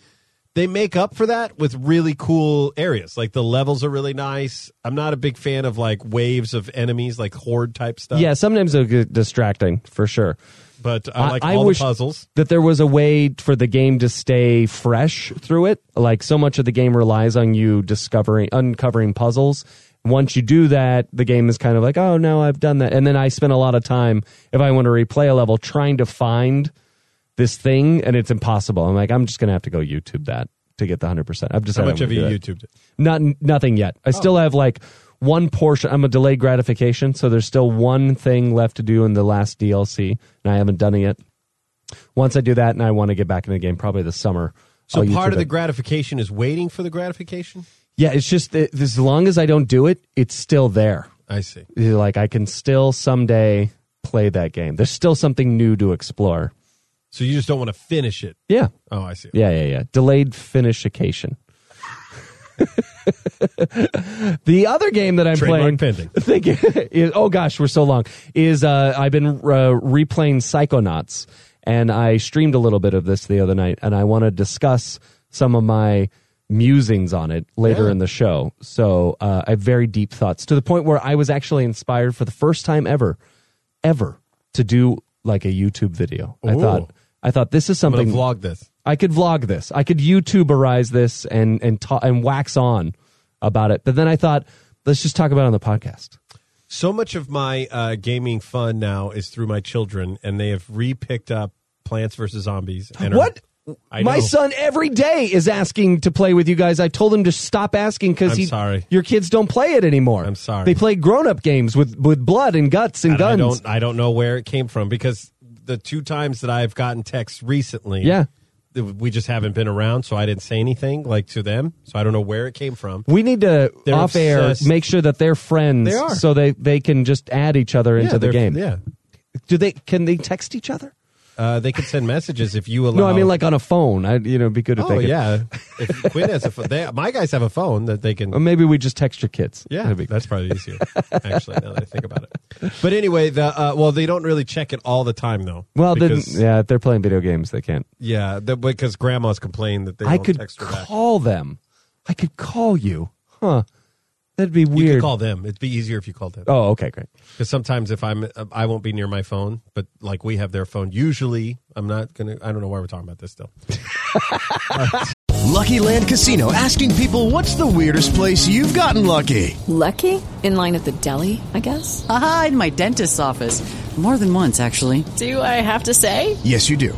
[SPEAKER 1] they make up for that with really cool areas. Like the levels are really nice. I'm not a big fan of like waves of enemies, like horde type stuff.
[SPEAKER 4] Yeah, sometimes it'll get distracting for sure.
[SPEAKER 1] But I like
[SPEAKER 4] I
[SPEAKER 1] all
[SPEAKER 4] wish
[SPEAKER 1] the puzzles.
[SPEAKER 4] that there was a way for the game to stay fresh through it. Like so much of the game relies on you discovering, uncovering puzzles. Once you do that, the game is kind of like, oh no, I've done that. And then I spend a lot of time if I want to replay a level trying to find this thing, and it's impossible. I'm like, I'm just gonna have to go YouTube that to get the hundred percent. I've decided
[SPEAKER 1] How much
[SPEAKER 4] I'm
[SPEAKER 1] have
[SPEAKER 4] gonna
[SPEAKER 1] you
[SPEAKER 4] do.
[SPEAKER 1] YouTubed it?
[SPEAKER 4] Not nothing yet. I oh. still have like one portion. I'm a delayed gratification, so there's still one thing left to do in the last DLC, and I haven't done it yet. Once I do that, and I want to get back in the game, probably this summer.
[SPEAKER 1] So
[SPEAKER 4] I'll
[SPEAKER 1] part of the
[SPEAKER 4] it.
[SPEAKER 1] gratification is waiting for the gratification.
[SPEAKER 4] yeah, it's just that as long as I don't do it, it's still there.
[SPEAKER 1] I see.
[SPEAKER 4] Like I can still someday play that game. There's still something new to explore.
[SPEAKER 1] So you just don't want to finish it.
[SPEAKER 4] Yeah.
[SPEAKER 1] Oh, I see.
[SPEAKER 4] Yeah, yeah, yeah. Delayed finishication. <laughs> <laughs> the other game that I'm
[SPEAKER 1] Trademark
[SPEAKER 4] playing,
[SPEAKER 1] pending. <laughs>
[SPEAKER 4] Is, oh gosh, we're so long. Is uh, I've been uh, replaying Psychonauts, and I streamed a little bit of this the other night, and I want to discuss some of my musings on it later
[SPEAKER 1] Yeah.
[SPEAKER 4] in the show. So uh, I have very deep thoughts to the point where I was actually inspired for the first time ever, ever to do like a YouTube video. I thought. I thought this is something.
[SPEAKER 1] I'm vlog this.
[SPEAKER 4] I could vlog this. I could YouTuberize this and and ta- and wax on about it. But then I thought, let's just talk about it on the podcast.
[SPEAKER 1] So much of my uh, gaming fun now is through my children, and they have re-picked up Plants vs Zombies. And are-
[SPEAKER 4] What?
[SPEAKER 1] I
[SPEAKER 4] My
[SPEAKER 1] know.
[SPEAKER 4] son every day is asking to play with you guys. I told him to stop asking because he
[SPEAKER 1] sorry.
[SPEAKER 4] your kids don't play it anymore.
[SPEAKER 1] I'm sorry.
[SPEAKER 4] They play grown up games with with blood and guts and
[SPEAKER 1] I
[SPEAKER 4] guns.
[SPEAKER 1] don't. I don't know where it came from because the two times that I've gotten texts recently,
[SPEAKER 4] Yeah.
[SPEAKER 1] we just haven't been around, so I didn't say anything like to them. So I don't know where it came from.
[SPEAKER 4] we need to
[SPEAKER 1] They're
[SPEAKER 4] off air make sure that they're friends
[SPEAKER 1] They are.
[SPEAKER 4] so they they can just add each other into the
[SPEAKER 1] they're-
[SPEAKER 4] game.
[SPEAKER 1] Yeah,
[SPEAKER 4] Do they can they text each other?
[SPEAKER 1] Uh, they can send messages if you allow.
[SPEAKER 4] No, I mean like on a phone. I you know it'd be good if
[SPEAKER 1] oh
[SPEAKER 4] they could.
[SPEAKER 1] yeah. if Quinn has a phone, they, my guys have a phone that they can.
[SPEAKER 4] Or maybe we just text your kids.
[SPEAKER 1] Yeah,
[SPEAKER 4] That'd be
[SPEAKER 1] that's probably easier. Actually, now that I think about it. But anyway, the uh, well, they don't really check it all the time though.
[SPEAKER 4] Well, then,
[SPEAKER 1] because,
[SPEAKER 4] yeah, if they're playing video games, they can't.
[SPEAKER 1] yeah, the, because grandma's complained that they
[SPEAKER 4] I
[SPEAKER 1] don't
[SPEAKER 4] could
[SPEAKER 1] text her back.
[SPEAKER 4] call them. I could call you. Huh. That'd be
[SPEAKER 1] You
[SPEAKER 4] weird.
[SPEAKER 1] could call them. It'd be easier if you called them.
[SPEAKER 4] oh, okay, great.
[SPEAKER 1] Because sometimes if I'm, I won't be near my phone, but like we have their phone. Usually, I'm not gonna. I don't know why we're talking about this still. <laughs>
[SPEAKER 6] Lucky Land Casino asking people what's the weirdest place you've gotten lucky?
[SPEAKER 7] Lucky? In line at the deli, I guess?
[SPEAKER 8] Haha, in my dentist's office. More than once, actually.
[SPEAKER 7] Do I have to say?
[SPEAKER 6] Yes, you do.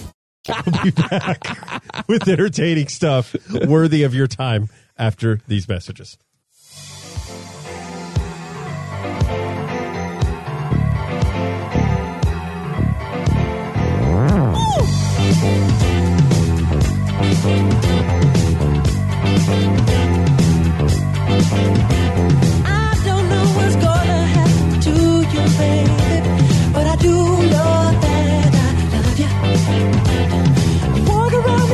[SPEAKER 1] We'll be back <laughs> with entertaining stuff worthy of your time after these messages.
[SPEAKER 9] I don't know what's gonna happen to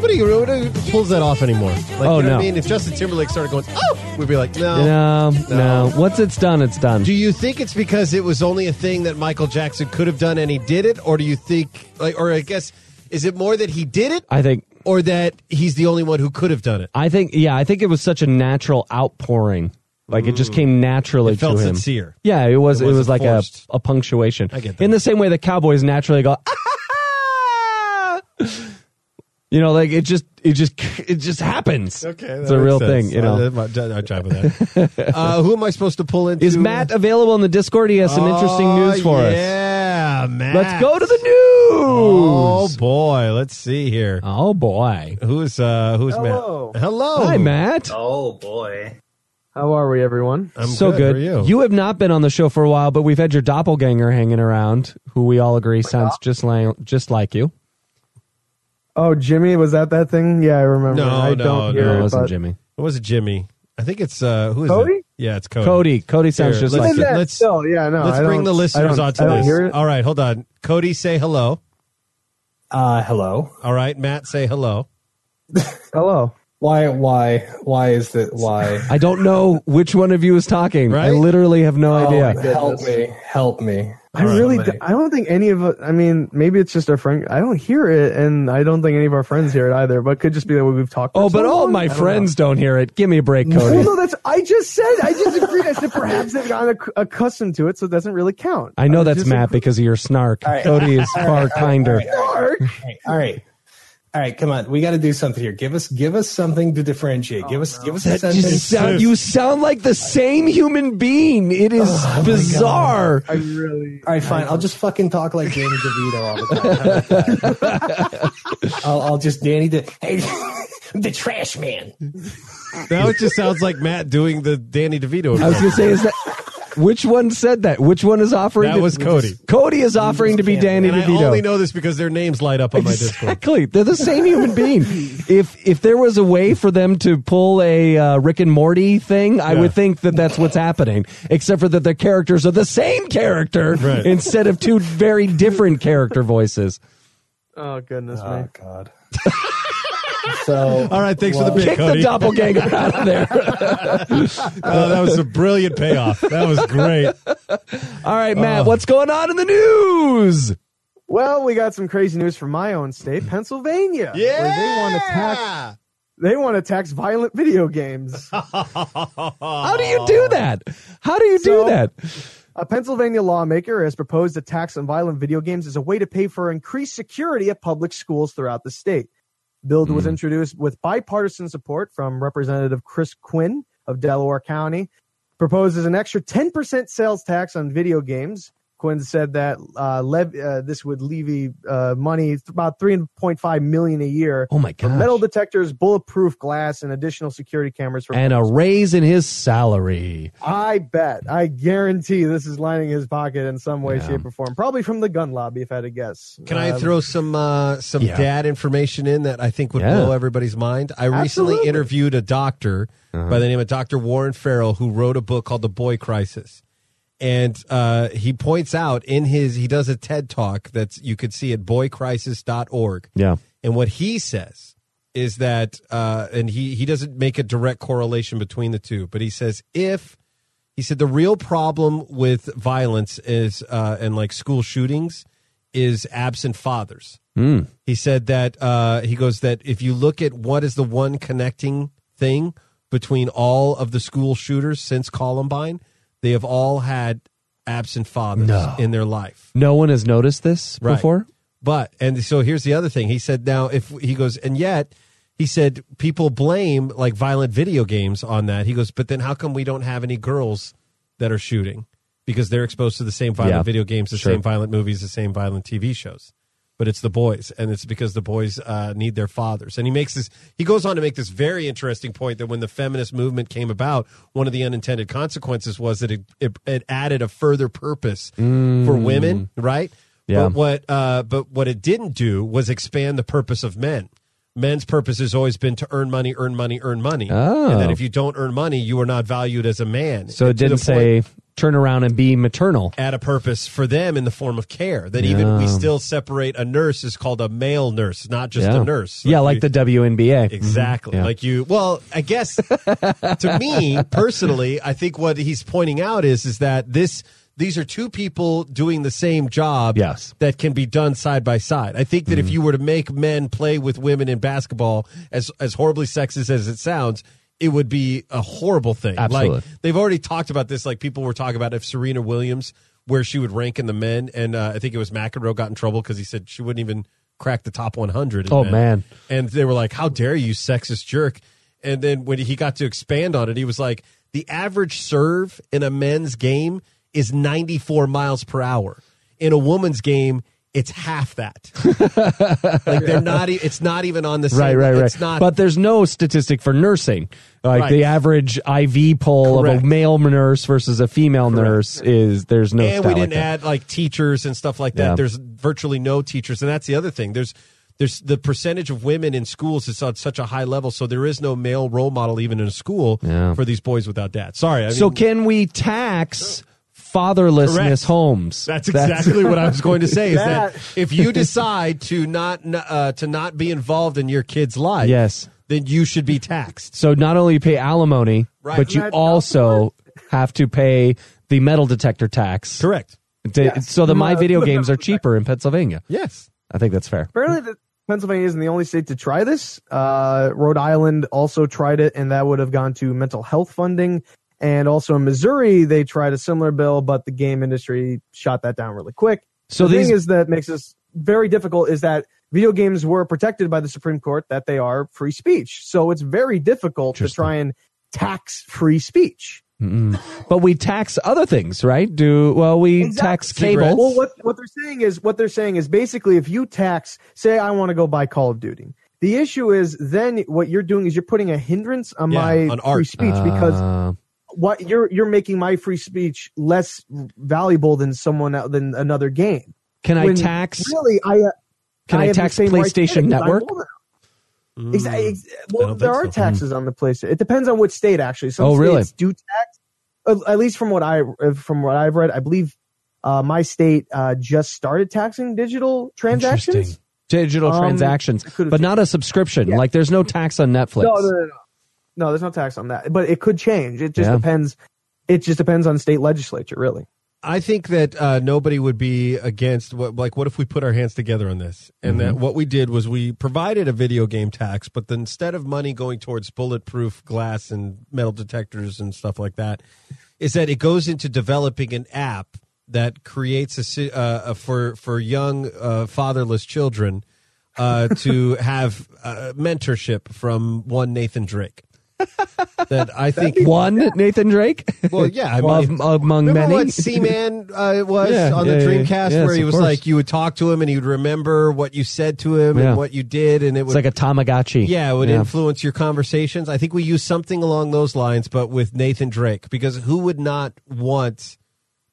[SPEAKER 1] Nobody, nobody pulls that off anymore. Like,
[SPEAKER 4] Oh,
[SPEAKER 1] you know
[SPEAKER 4] no.
[SPEAKER 1] I mean? If Justin Timberlake started going, oh, we'd be like, no.
[SPEAKER 4] No, no. Once it's done, it's done.
[SPEAKER 1] Do you think it's because it was only a thing that Michael Jackson could have done and he did it? Or do you think, like, or I guess, is it more that he did it?
[SPEAKER 4] I think
[SPEAKER 1] Or that he's the only one who could have done it?
[SPEAKER 4] I think yeah, I think it was such a natural outpouring. Like it just mm. came naturally
[SPEAKER 1] It felt
[SPEAKER 4] to him.
[SPEAKER 1] sincere.
[SPEAKER 4] Yeah, it was
[SPEAKER 1] It
[SPEAKER 4] it, was like a, a punctuation.
[SPEAKER 1] I get that.
[SPEAKER 4] In the same way that cowboys naturally go <laughs> ah, You know, like it just it just it just happens.
[SPEAKER 1] Okay,
[SPEAKER 4] It's a real thing, you know.
[SPEAKER 1] I, I, I jive with that. <laughs> uh, who am I supposed to pull into?
[SPEAKER 4] Is Matt available in the Discord? He has some interesting
[SPEAKER 1] Oh,
[SPEAKER 4] news for us.
[SPEAKER 1] Yeah, Matt.
[SPEAKER 4] Let's go to the news.
[SPEAKER 1] Oh boy, let's see here.
[SPEAKER 4] Oh boy.
[SPEAKER 1] Who's uh who's
[SPEAKER 10] Hello.
[SPEAKER 1] Matt? Hello.
[SPEAKER 4] Hi, Matt.
[SPEAKER 10] Oh boy. How are we, everyone?
[SPEAKER 4] I'm so good. you? have not been on the show for a while, but we've had your doppelganger hanging around, who we all agree sounds just like just like you.
[SPEAKER 10] Oh, Jimmy, was that that thing? Yeah, I remember.
[SPEAKER 1] No,
[SPEAKER 10] I
[SPEAKER 1] no,
[SPEAKER 10] don't
[SPEAKER 1] no,
[SPEAKER 10] hear
[SPEAKER 1] it
[SPEAKER 10] it,
[SPEAKER 4] wasn't
[SPEAKER 10] but-
[SPEAKER 4] Jimmy.
[SPEAKER 1] It was Jimmy. I think it's uh who is
[SPEAKER 10] Cody?
[SPEAKER 1] it? Yeah, it's Cody.
[SPEAKER 4] Cody. Cody sounds
[SPEAKER 1] Here,
[SPEAKER 4] just
[SPEAKER 1] let's,
[SPEAKER 4] like you.
[SPEAKER 1] let's
[SPEAKER 10] Still, yeah, no.
[SPEAKER 1] let's
[SPEAKER 10] I
[SPEAKER 1] bring the listeners
[SPEAKER 10] don't-
[SPEAKER 1] onto this. All right, hold on. Cody, say hello.
[SPEAKER 11] Uh, hello.
[SPEAKER 1] All right, Matt, say hello. <laughs>
[SPEAKER 10] Hello.
[SPEAKER 11] Why? Why? Why is that? Why?
[SPEAKER 4] I don't know which one of you is talking. I literally have no
[SPEAKER 11] Oh,
[SPEAKER 4] idea.
[SPEAKER 11] help me! Help me!
[SPEAKER 10] I really, do, I don't think any of it. I mean, maybe it's just our friend. I don't hear it, and I don't think any of our friends hear it either. But it could just be that we've talked.
[SPEAKER 4] Oh, but
[SPEAKER 10] so
[SPEAKER 4] all
[SPEAKER 10] long.
[SPEAKER 4] my
[SPEAKER 10] I don't
[SPEAKER 4] friends don't hear it. Give me a break,
[SPEAKER 10] know.
[SPEAKER 4] Cody.
[SPEAKER 10] Well, no, that's. I just said. I just agreed. I said perhaps they've gotten ac- accustomed to it, so it doesn't really count.
[SPEAKER 4] I know
[SPEAKER 10] was
[SPEAKER 4] that's
[SPEAKER 10] just
[SPEAKER 4] Matt because of your snark.
[SPEAKER 11] All right.
[SPEAKER 4] Cody is
[SPEAKER 11] All
[SPEAKER 4] far
[SPEAKER 11] right, all right,
[SPEAKER 4] kinder.
[SPEAKER 11] all right, all right, all right. All right, come on. We got to do something here. Give us, give us something to differentiate. give oh, us, give us a sentence.
[SPEAKER 4] just sound, you sound like the same human being. It is
[SPEAKER 11] Oh,
[SPEAKER 4] bizarre.
[SPEAKER 10] I really.
[SPEAKER 11] All right, fine. I'll just fucking talk like Danny <laughs> DeVito all the time. I'll, I'll just Danny the hey, <laughs> the trash man.
[SPEAKER 1] Now it just sounds like Matt doing the Danny DeVito.
[SPEAKER 4] I was going to say, is that which one said that? Which one is offering?
[SPEAKER 1] That
[SPEAKER 4] to-
[SPEAKER 1] was Cody.
[SPEAKER 4] Cody is offering to be Danny
[SPEAKER 1] and I
[SPEAKER 4] DeVito.
[SPEAKER 1] only know this because their names light up on my Discord.
[SPEAKER 4] Exactly, they're the same human being. <laughs> If if there was a way for them to pull a uh, Rick and Morty thing, I
[SPEAKER 1] Yeah.
[SPEAKER 4] would think that that's what's happening. Except for that the characters are the same character
[SPEAKER 1] Right.
[SPEAKER 4] instead of two very different character voices.
[SPEAKER 10] Oh goodness
[SPEAKER 11] Oh
[SPEAKER 10] me.
[SPEAKER 11] God. <laughs> So, <laughs>
[SPEAKER 1] All right, thanks for the
[SPEAKER 11] well,
[SPEAKER 1] bit,
[SPEAKER 4] Kick
[SPEAKER 1] Cody.
[SPEAKER 4] the doppelganger <laughs> out of there. <laughs>
[SPEAKER 1] Oh, that was a brilliant payoff. That was great.
[SPEAKER 4] All right, Matt,
[SPEAKER 1] Oh.
[SPEAKER 4] what's going on in the news?
[SPEAKER 10] Well, we got some crazy news from my own state, Pennsylvania.
[SPEAKER 1] Yeah.
[SPEAKER 10] where they want to tax. They want to tax violent video games.
[SPEAKER 4] How do you do that? How do you
[SPEAKER 10] So-
[SPEAKER 4] do that?
[SPEAKER 10] A Pennsylvania lawmaker has proposed a tax on violent video games as a way to pay for increased security at public schools throughout the state. Bill was hmm. introduced with bipartisan support from Representative Chris Quinn of Delaware County. Proposes an extra 10% sales tax on video games. Quinn said that uh, lev- uh, this would levy uh, money about 3.5 million a year
[SPEAKER 4] Oh my
[SPEAKER 10] for
[SPEAKER 4] gosh.
[SPEAKER 10] metal detectors, bulletproof glass, and additional security cameras for
[SPEAKER 4] And a raise in his salary.
[SPEAKER 10] I bet. I guarantee this is lining his pocket in some way,
[SPEAKER 4] Yeah.
[SPEAKER 10] shape, or form. Probably from the gun lobby, if I had to guess.
[SPEAKER 1] Can I
[SPEAKER 10] Um,
[SPEAKER 1] throw some uh, some
[SPEAKER 4] Yeah.
[SPEAKER 1] dad information in that I think would
[SPEAKER 4] Yeah.
[SPEAKER 1] blow everybody's mind? I recently interviewed a doctor
[SPEAKER 4] Uh-huh.
[SPEAKER 1] by the name of Dr. Warren Farrell who wrote a book called The Boy Crisis. And uh, he points out in his he does a TED talk that you could see at boycrisis.org.
[SPEAKER 4] Yeah.
[SPEAKER 1] And what he says is that, uh, and he, he doesn't make a direct correlation between the two, but he says if, he said the real problem with violence is, uh, and like school shootings is absent fathers.
[SPEAKER 4] Mm.
[SPEAKER 1] He said that, uh, he goes that if you look at what is the one connecting thing between all of the school shooters since Columbine, they have all had absent fathers
[SPEAKER 4] No.
[SPEAKER 1] in their life.
[SPEAKER 4] No one has noticed this
[SPEAKER 1] Right.
[SPEAKER 4] before?
[SPEAKER 1] But and so here's the other thing. He said now if he goes and yet he said people blame like violent video games on that. He goes, but then how come we don't have any girls that are shooting because they're exposed to the same violent
[SPEAKER 4] Yeah,
[SPEAKER 1] video games, the
[SPEAKER 4] sure.
[SPEAKER 1] same violent movies, the same violent TV shows. But it's the boys, and it's because the boys uh, need their fathers. And he makes this. He goes on to make this very interesting point that when the feminist movement came about, one of the unintended consequences was that it, it, it added a further purpose for women, right?
[SPEAKER 4] Mm. Yeah.
[SPEAKER 1] But what uh, but what it didn't do was expand the purpose of men. Men's purpose has always been to earn money, earn money, earn money.
[SPEAKER 4] Oh.
[SPEAKER 1] And that if you don't earn money, you are not valued as a man.
[SPEAKER 4] So it didn't
[SPEAKER 1] point-
[SPEAKER 4] say turn around and be maternal.
[SPEAKER 1] add a purpose for them in the form of care. That even we still separate a nurse is called a male nurse, not just
[SPEAKER 4] yeah.
[SPEAKER 1] a nurse.
[SPEAKER 4] yeah, like
[SPEAKER 1] you-
[SPEAKER 4] the WNBA.
[SPEAKER 1] Exactly.
[SPEAKER 4] Mhm. Yeah.
[SPEAKER 1] Like you well, I guess to me personally, I think what he's pointing out is is that this these are two people doing the same job
[SPEAKER 4] Yes.
[SPEAKER 1] that can be done side by side. I think that
[SPEAKER 4] Mm-hmm.
[SPEAKER 1] if you were to make men play with women in basketball as as horribly sexist as it sounds, it would be a horrible thing.
[SPEAKER 4] Absolutely.
[SPEAKER 1] Like they've already talked about this like people were talking about if Serena Williams where she would rank in the men and uh, I think it was McEnroe got in trouble cuz he said she wouldn't even crack the top 100 in
[SPEAKER 4] Oh,
[SPEAKER 1] men.
[SPEAKER 4] man.
[SPEAKER 1] And they were like, "How dare you, sexist jerk!" And then when he got to expand on it, he was like, "The average serve in a men's game is 94 miles per hour. In a woman's game, it's half that. like they're not. e- It's not even on the same.
[SPEAKER 4] Right, right, right.
[SPEAKER 1] It's not.
[SPEAKER 4] but there's no statistic for nursing. Like
[SPEAKER 1] Right.
[SPEAKER 4] the average IV pole of a male nurse versus a female nurse is there's no.
[SPEAKER 1] and we didn't
[SPEAKER 4] that.
[SPEAKER 1] add like teachers and stuff like that.
[SPEAKER 4] Yeah.
[SPEAKER 1] There's virtually no teachers, and that's the other thing. There's there's the percentage of women in schools is at such a high level, so there is no male role model even in a school
[SPEAKER 4] Yeah.
[SPEAKER 1] for these boys without dads. Sorry, I mean,
[SPEAKER 4] so can we tax fatherlessness
[SPEAKER 1] Correct.
[SPEAKER 4] homes?
[SPEAKER 1] That's exactly what I was going to say. Is that,
[SPEAKER 4] That-
[SPEAKER 1] if you decide to not uh, to not be involved in your kid's life,
[SPEAKER 4] Yes.
[SPEAKER 1] then you should be taxed.
[SPEAKER 4] So not only you pay alimony,
[SPEAKER 1] Right.
[SPEAKER 4] but you also have to pay the metal detector tax.
[SPEAKER 1] Correct.
[SPEAKER 4] To- So the my <laughs> video games are cheaper in Pennsylvania.
[SPEAKER 1] Yes.
[SPEAKER 4] I think that's fair.
[SPEAKER 10] Apparently, the, Pennsylvania isn't the only state to try this. Uh, Rhode Island also tried it, and that would have gone to mental health funding. And also in Missouri, they tried a similar bill, but the game industry shot that down really quick.
[SPEAKER 4] So
[SPEAKER 10] the
[SPEAKER 4] these-
[SPEAKER 10] thing is that makes this very difficult is that video games were protected by the Supreme Court that they are free speech. So it's very difficult to try and tax free speech.
[SPEAKER 4] Mm-mm. But we tax other things, right? Do well we tax cable.
[SPEAKER 10] Well, what what they're saying is what they're saying is basically if you tax, say I want to go buy Call of Duty. The issue is then what you're doing is you're putting a hindrance on
[SPEAKER 1] Yeah,
[SPEAKER 10] my
[SPEAKER 1] on
[SPEAKER 10] free speech because
[SPEAKER 4] Uh,
[SPEAKER 10] what you're you're making my free speech less valuable than someone el- than another game.
[SPEAKER 4] Can I
[SPEAKER 10] When
[SPEAKER 4] tax-
[SPEAKER 10] Really, I uh,
[SPEAKER 4] Can I
[SPEAKER 10] have the
[SPEAKER 4] tax
[SPEAKER 10] same rights to
[SPEAKER 4] PlayStation
[SPEAKER 10] it 'cause
[SPEAKER 4] Network?
[SPEAKER 1] Mm.
[SPEAKER 10] Exactly. ex- Well, there are
[SPEAKER 4] so.
[SPEAKER 10] taxes on the PlayStation. It depends on which state, actually. Some
[SPEAKER 4] Oh, really?
[SPEAKER 10] states do tax. At at least from what I uh, from what I've read, I believe uh, my state uh, just started taxing digital transactions.
[SPEAKER 4] digital
[SPEAKER 10] Um,
[SPEAKER 4] transactions,
[SPEAKER 10] I could've-
[SPEAKER 4] but not a subscription.
[SPEAKER 10] Yeah.
[SPEAKER 4] Like there's no tax on Netflix.
[SPEAKER 10] No, no, no, no. No, there's no tax on that, but it could change. It just
[SPEAKER 4] Yeah.
[SPEAKER 10] depends. It just depends on state legislature, really.
[SPEAKER 1] I think that uh, nobody would be against what, like, what if we put our hands together on this? And that
[SPEAKER 4] Mm-hmm.
[SPEAKER 1] what we did was we provided a video game tax, but then instead of money going towards bulletproof glass and metal detectors and stuff like that, is that it goes into developing an app that creates a, si- uh, a for for young uh, fatherless children uh, to <laughs> have uh, mentorship from one Nathan Drake. That I think
[SPEAKER 4] one Nathan Drake.
[SPEAKER 1] Well, yeah, I
[SPEAKER 4] Of-
[SPEAKER 1] mean,
[SPEAKER 4] among
[SPEAKER 1] remember
[SPEAKER 4] many.
[SPEAKER 1] what <laughs> Seaman uh, was
[SPEAKER 4] Yeah,
[SPEAKER 1] on
[SPEAKER 4] yeah,
[SPEAKER 1] the
[SPEAKER 4] yeah,
[SPEAKER 1] Dreamcast,
[SPEAKER 4] yes,
[SPEAKER 1] where he was
[SPEAKER 4] course.
[SPEAKER 1] like, you would talk to him and he would remember what you said to him
[SPEAKER 4] Yeah.
[SPEAKER 1] and what you did, and it was
[SPEAKER 4] like a Tamagotchi.
[SPEAKER 1] yeah, it would
[SPEAKER 4] Yeah.
[SPEAKER 1] influence your conversations. I think we use something along those lines, but with Nathan Drake, because who would not want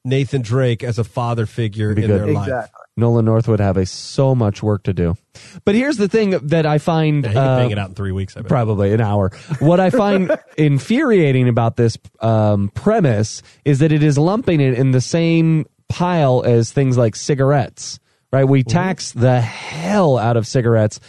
[SPEAKER 1] Nathan Drake as a father figure in
[SPEAKER 4] good.
[SPEAKER 1] their life?
[SPEAKER 4] Nolan North would have a so much work to do. But here's the thing that I find
[SPEAKER 1] Yeah, he could
[SPEAKER 4] uh,
[SPEAKER 1] bang it out in three weeks. I bet.
[SPEAKER 4] probably an hour. What I find <laughs> infuriating about this um, premise is that it is lumping it in the same pile as things like cigarettes. Right? We tax the hell out of cigarettes.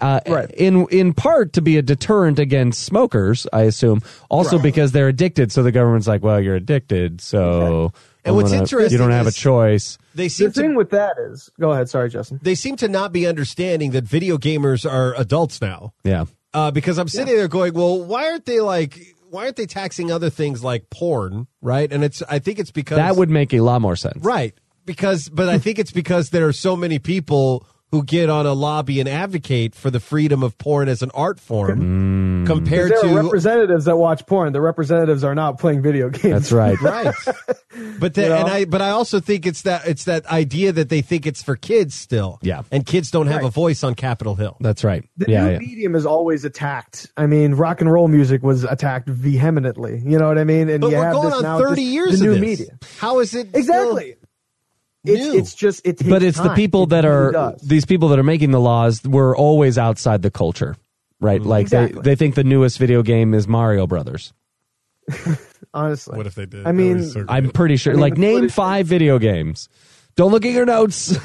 [SPEAKER 4] Uh, In in part to be a deterrent against smokers, I assume. Also because they're addicted, so the government's like, "Well, you're addicted, so
[SPEAKER 1] And what's
[SPEAKER 4] gonna-
[SPEAKER 1] interesting
[SPEAKER 4] you don't have a choice."
[SPEAKER 1] They seem
[SPEAKER 10] the thing with that is, go ahead. Sorry, Justin.
[SPEAKER 1] They seem to not be understanding that video gamers are adults now.
[SPEAKER 4] Yeah.
[SPEAKER 1] Uh, because I'm sitting there going, well, why aren't they like, why aren't they taxing other things like porn, right? And it's, I think it's because
[SPEAKER 4] That would make a lot more sense.
[SPEAKER 1] right because, but I think it's because there are so many people who get on a lobby and advocate for the freedom of porn as an art form mm. compared
[SPEAKER 10] there are
[SPEAKER 1] to
[SPEAKER 10] representatives that watch porn. The representatives are not playing video games.
[SPEAKER 4] That's right. <laughs>
[SPEAKER 1] right. But then,
[SPEAKER 10] You know?
[SPEAKER 1] and I, but I also think it's that it's that idea that they think it's for kids still.
[SPEAKER 4] Yeah.
[SPEAKER 1] and kids don't have a voice on Capitol Hill.
[SPEAKER 4] That's right.
[SPEAKER 10] The
[SPEAKER 4] yeah,
[SPEAKER 10] new
[SPEAKER 4] yeah.
[SPEAKER 10] medium is always attacked. I mean, rock and roll music was attacked vehemently. You know what I mean? And
[SPEAKER 1] But
[SPEAKER 10] you
[SPEAKER 1] we're
[SPEAKER 10] have
[SPEAKER 1] going
[SPEAKER 10] this
[SPEAKER 1] on
[SPEAKER 10] now,
[SPEAKER 1] 30
[SPEAKER 10] just
[SPEAKER 1] years
[SPEAKER 10] the
[SPEAKER 1] of
[SPEAKER 10] new
[SPEAKER 1] this.
[SPEAKER 10] media.
[SPEAKER 1] How is it
[SPEAKER 10] Exactly. It's,
[SPEAKER 1] new?
[SPEAKER 10] it's just it takes
[SPEAKER 4] but it's the people
[SPEAKER 10] It
[SPEAKER 4] that
[SPEAKER 10] really
[SPEAKER 4] are
[SPEAKER 10] does.
[SPEAKER 4] these people that are making the laws were always outside the culture right mm-hmm. like
[SPEAKER 10] Exactly.
[SPEAKER 4] they, they think the newest video game is mario brothers <laughs>
[SPEAKER 10] honestly.
[SPEAKER 1] What if they did?
[SPEAKER 10] I mean,
[SPEAKER 4] i'm pretty sure
[SPEAKER 10] I mean,
[SPEAKER 4] like name five video games don't look at your notes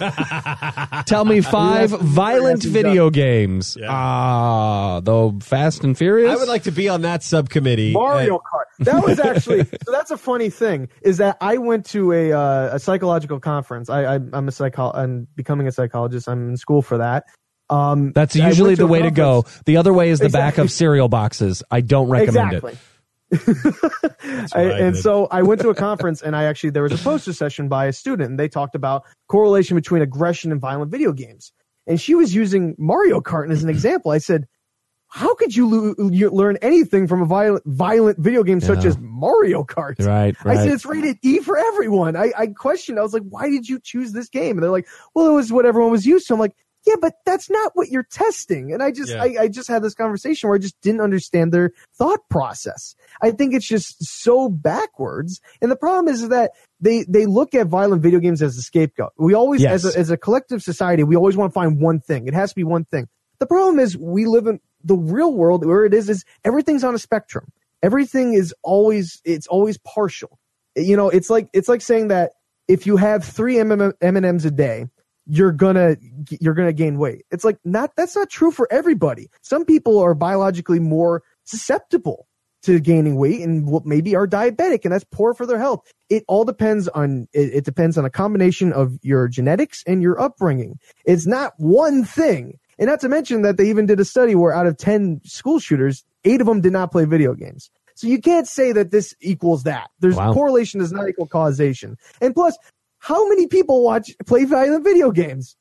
[SPEAKER 4] <laughs> tell me five violent
[SPEAKER 10] that's
[SPEAKER 4] video games ah the fast and furious
[SPEAKER 1] I would like to be on that subcommittee.
[SPEAKER 10] Mario
[SPEAKER 1] And-
[SPEAKER 10] Kart. That was actually <laughs> so. That's a funny thing is that I went to a uh, a psychological conference. I, I I'm a psycho. I'm becoming a psychologist. I'm in school for that. Um,
[SPEAKER 4] that's usually the
[SPEAKER 10] a
[SPEAKER 4] way to go the other way is the back of cereal boxes i don't recommend
[SPEAKER 10] exactly.
[SPEAKER 4] it <laughs>
[SPEAKER 10] I, and so I went to a conference and I actually there was a poster session by a student and they talked about correlation between aggression and violent video games. And she was using Mario Kart as an example. I said, how could you, lo- you learn anything from a violent, violent video game such as Mario Kart?
[SPEAKER 4] Right,
[SPEAKER 10] I said it's rated E for everyone. I, I questioned. I was like, why did you choose this game? And they're like, well, it was what everyone was used to. I'm like, yeah, but that's not what you're testing. And I just,
[SPEAKER 1] Yeah.
[SPEAKER 10] I, I just had this conversation where I just didn't understand their thought process. I think it's just so backwards. And the problem is that they, they look at violent video games as a scapegoat. We always,
[SPEAKER 4] Yes.
[SPEAKER 10] as a, as a collective society, we always want to find one thing. It has to be one thing. The problem is we live in the real world where it is, is everything's on a spectrum. Everything is always, it's always partial. You know, it's like, it's like saying that if you have three M and M's a day, you're gonna you're gonna gain weight. It's like not that's not true for everybody. Some people are biologically more susceptible to gaining weight and will- maybe are diabetic and that's poor for their health. It all depends on it, it depends on a combination of your genetics and your upbringing. It's not one thing. And not to mention that they even did a study where out of 10 school shooters, 8 of them did not play video games. So you can't say that this equals that. There's
[SPEAKER 4] Wow.
[SPEAKER 10] correlation does not equal causation. And plus, how many people watch play violent video games?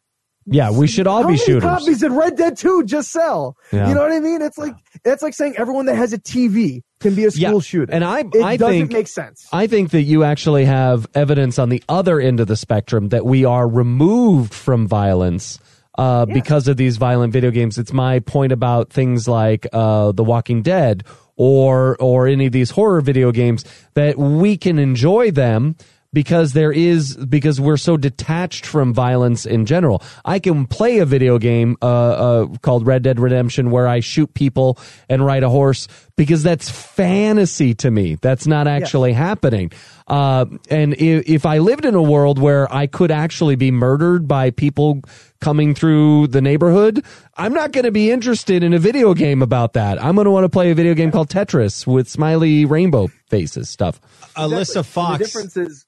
[SPEAKER 4] Yeah, we should all
[SPEAKER 10] How
[SPEAKER 4] be
[SPEAKER 10] many
[SPEAKER 4] shooters.
[SPEAKER 10] copies did Red Dead 2 just sell?
[SPEAKER 4] Yeah.
[SPEAKER 10] You know what I mean? It's like that's like saying everyone that has a TV can be a school
[SPEAKER 4] Yeah,
[SPEAKER 10] shooter.
[SPEAKER 4] and I-
[SPEAKER 10] it
[SPEAKER 4] I
[SPEAKER 10] doesn't
[SPEAKER 4] think-
[SPEAKER 10] make sense.
[SPEAKER 4] I think that you actually have evidence on the other end of the spectrum that we are removed from violence uh, because of these violent video games. It's my point about things like uh, The Walking Dead or or any of these horror video games that we can enjoy them because there is because we're so detached from violence in general. I can play a video game uh, uh, called Red Dead Redemption where I shoot people and ride a horse because that's fantasy to me. That's not actually happening. Uh, and if, if I lived in a world where I could actually be murdered by people coming through the neighborhood, I'm not going to be interested in a video game about that. I'm going to want to play a video game called Tetris with smiley rainbow faces stuff.
[SPEAKER 1] Alyssa Fox.
[SPEAKER 10] The difference is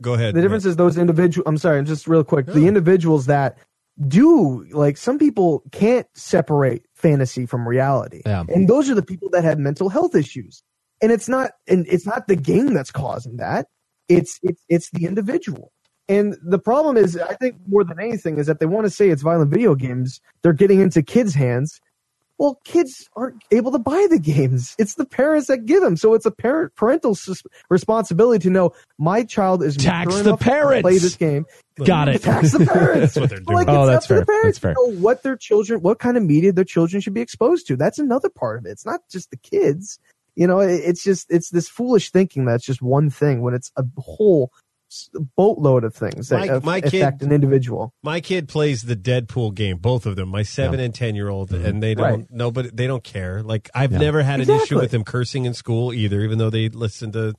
[SPEAKER 1] Go ahead.
[SPEAKER 10] the difference is those individual. I'm sorry, just real quick. The individuals that do like some people can't separate fantasy from reality,
[SPEAKER 4] Yeah.
[SPEAKER 10] and those are the people that have mental health issues. And it's not, and it's not the game that's causing that. It's it's it's the individual. And the problem is, I think more than anything, is that they want to say it's violent video games. They're getting into kids' hands. Well, kids aren't able to buy the games. It's the parents that give them. So it's a parent parental sus- responsibility to know my child is
[SPEAKER 4] Tax
[SPEAKER 10] mature
[SPEAKER 4] the
[SPEAKER 10] enough to
[SPEAKER 4] parents.
[SPEAKER 10] play this game.
[SPEAKER 4] Got it. <laughs>
[SPEAKER 10] Tax the parents.
[SPEAKER 1] That's what they're doing.
[SPEAKER 10] Like,
[SPEAKER 4] Oh, that's fair.
[SPEAKER 10] parents
[SPEAKER 4] That's fair.
[SPEAKER 10] know what their children, what kind of media their children should be exposed to. That's another part of it. It's not just the kids. You know, it- it's just it's this foolish thinking that's just one thing when it's a whole s- boatload of things that
[SPEAKER 1] My-
[SPEAKER 10] aff-
[SPEAKER 1] my kid-
[SPEAKER 10] affect an individual.
[SPEAKER 1] My kid plays the Deadpool game, both of them. My seven and ten year old, mm-hmm. and they don't
[SPEAKER 10] Right.
[SPEAKER 1] nobody they don't care. Like I've
[SPEAKER 4] Yeah.
[SPEAKER 1] never had an issue with them cursing in school either, even though they listen to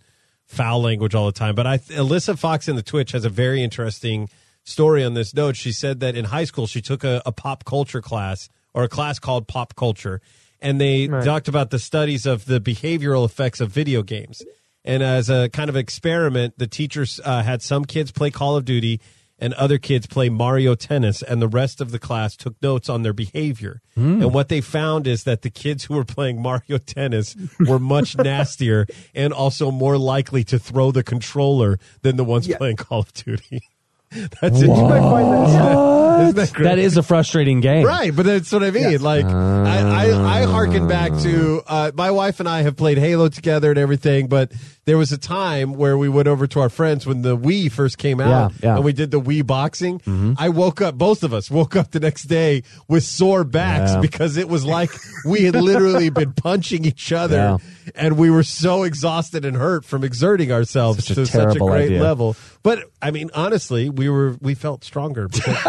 [SPEAKER 1] foul language all the time. But I Alyssa Fox in the Twitch has a very interesting story on this note. She said that in high school she took a, a pop culture class or a class called pop culture, and they
[SPEAKER 10] Right.
[SPEAKER 1] talked about the studies of the behavioral effects of video games. And as a kind of experiment, the teachers uh, had some kids play Call of Duty and other kids play Mario Tennis, and the rest of the class took notes on their behavior. And what they found is that the kids who were playing Mario Tennis were much <laughs> nastier and also more likely to throw the controller than the ones playing Call of Duty. <laughs> That's it.
[SPEAKER 10] Find that-
[SPEAKER 1] Isn't that?
[SPEAKER 4] That is a frustrating game.
[SPEAKER 1] Right, but that's what I mean. Like, I, I, I harken back to uh, my wife and I have played Halo together and everything, but there was a time where we went over to our friends when the Wii first came out
[SPEAKER 4] Yeah, yeah. Mm-hmm.
[SPEAKER 1] and we did the Wii boxing. I woke up, both of us woke up the next day with sore backs
[SPEAKER 4] Yeah.
[SPEAKER 1] because it was like we had literally been <laughs> punching each other and we were so exhausted and hurt from exerting ourselves
[SPEAKER 4] Such
[SPEAKER 1] to such a great
[SPEAKER 4] idea.
[SPEAKER 1] level. But I mean, honestly, we were we felt stronger. Because,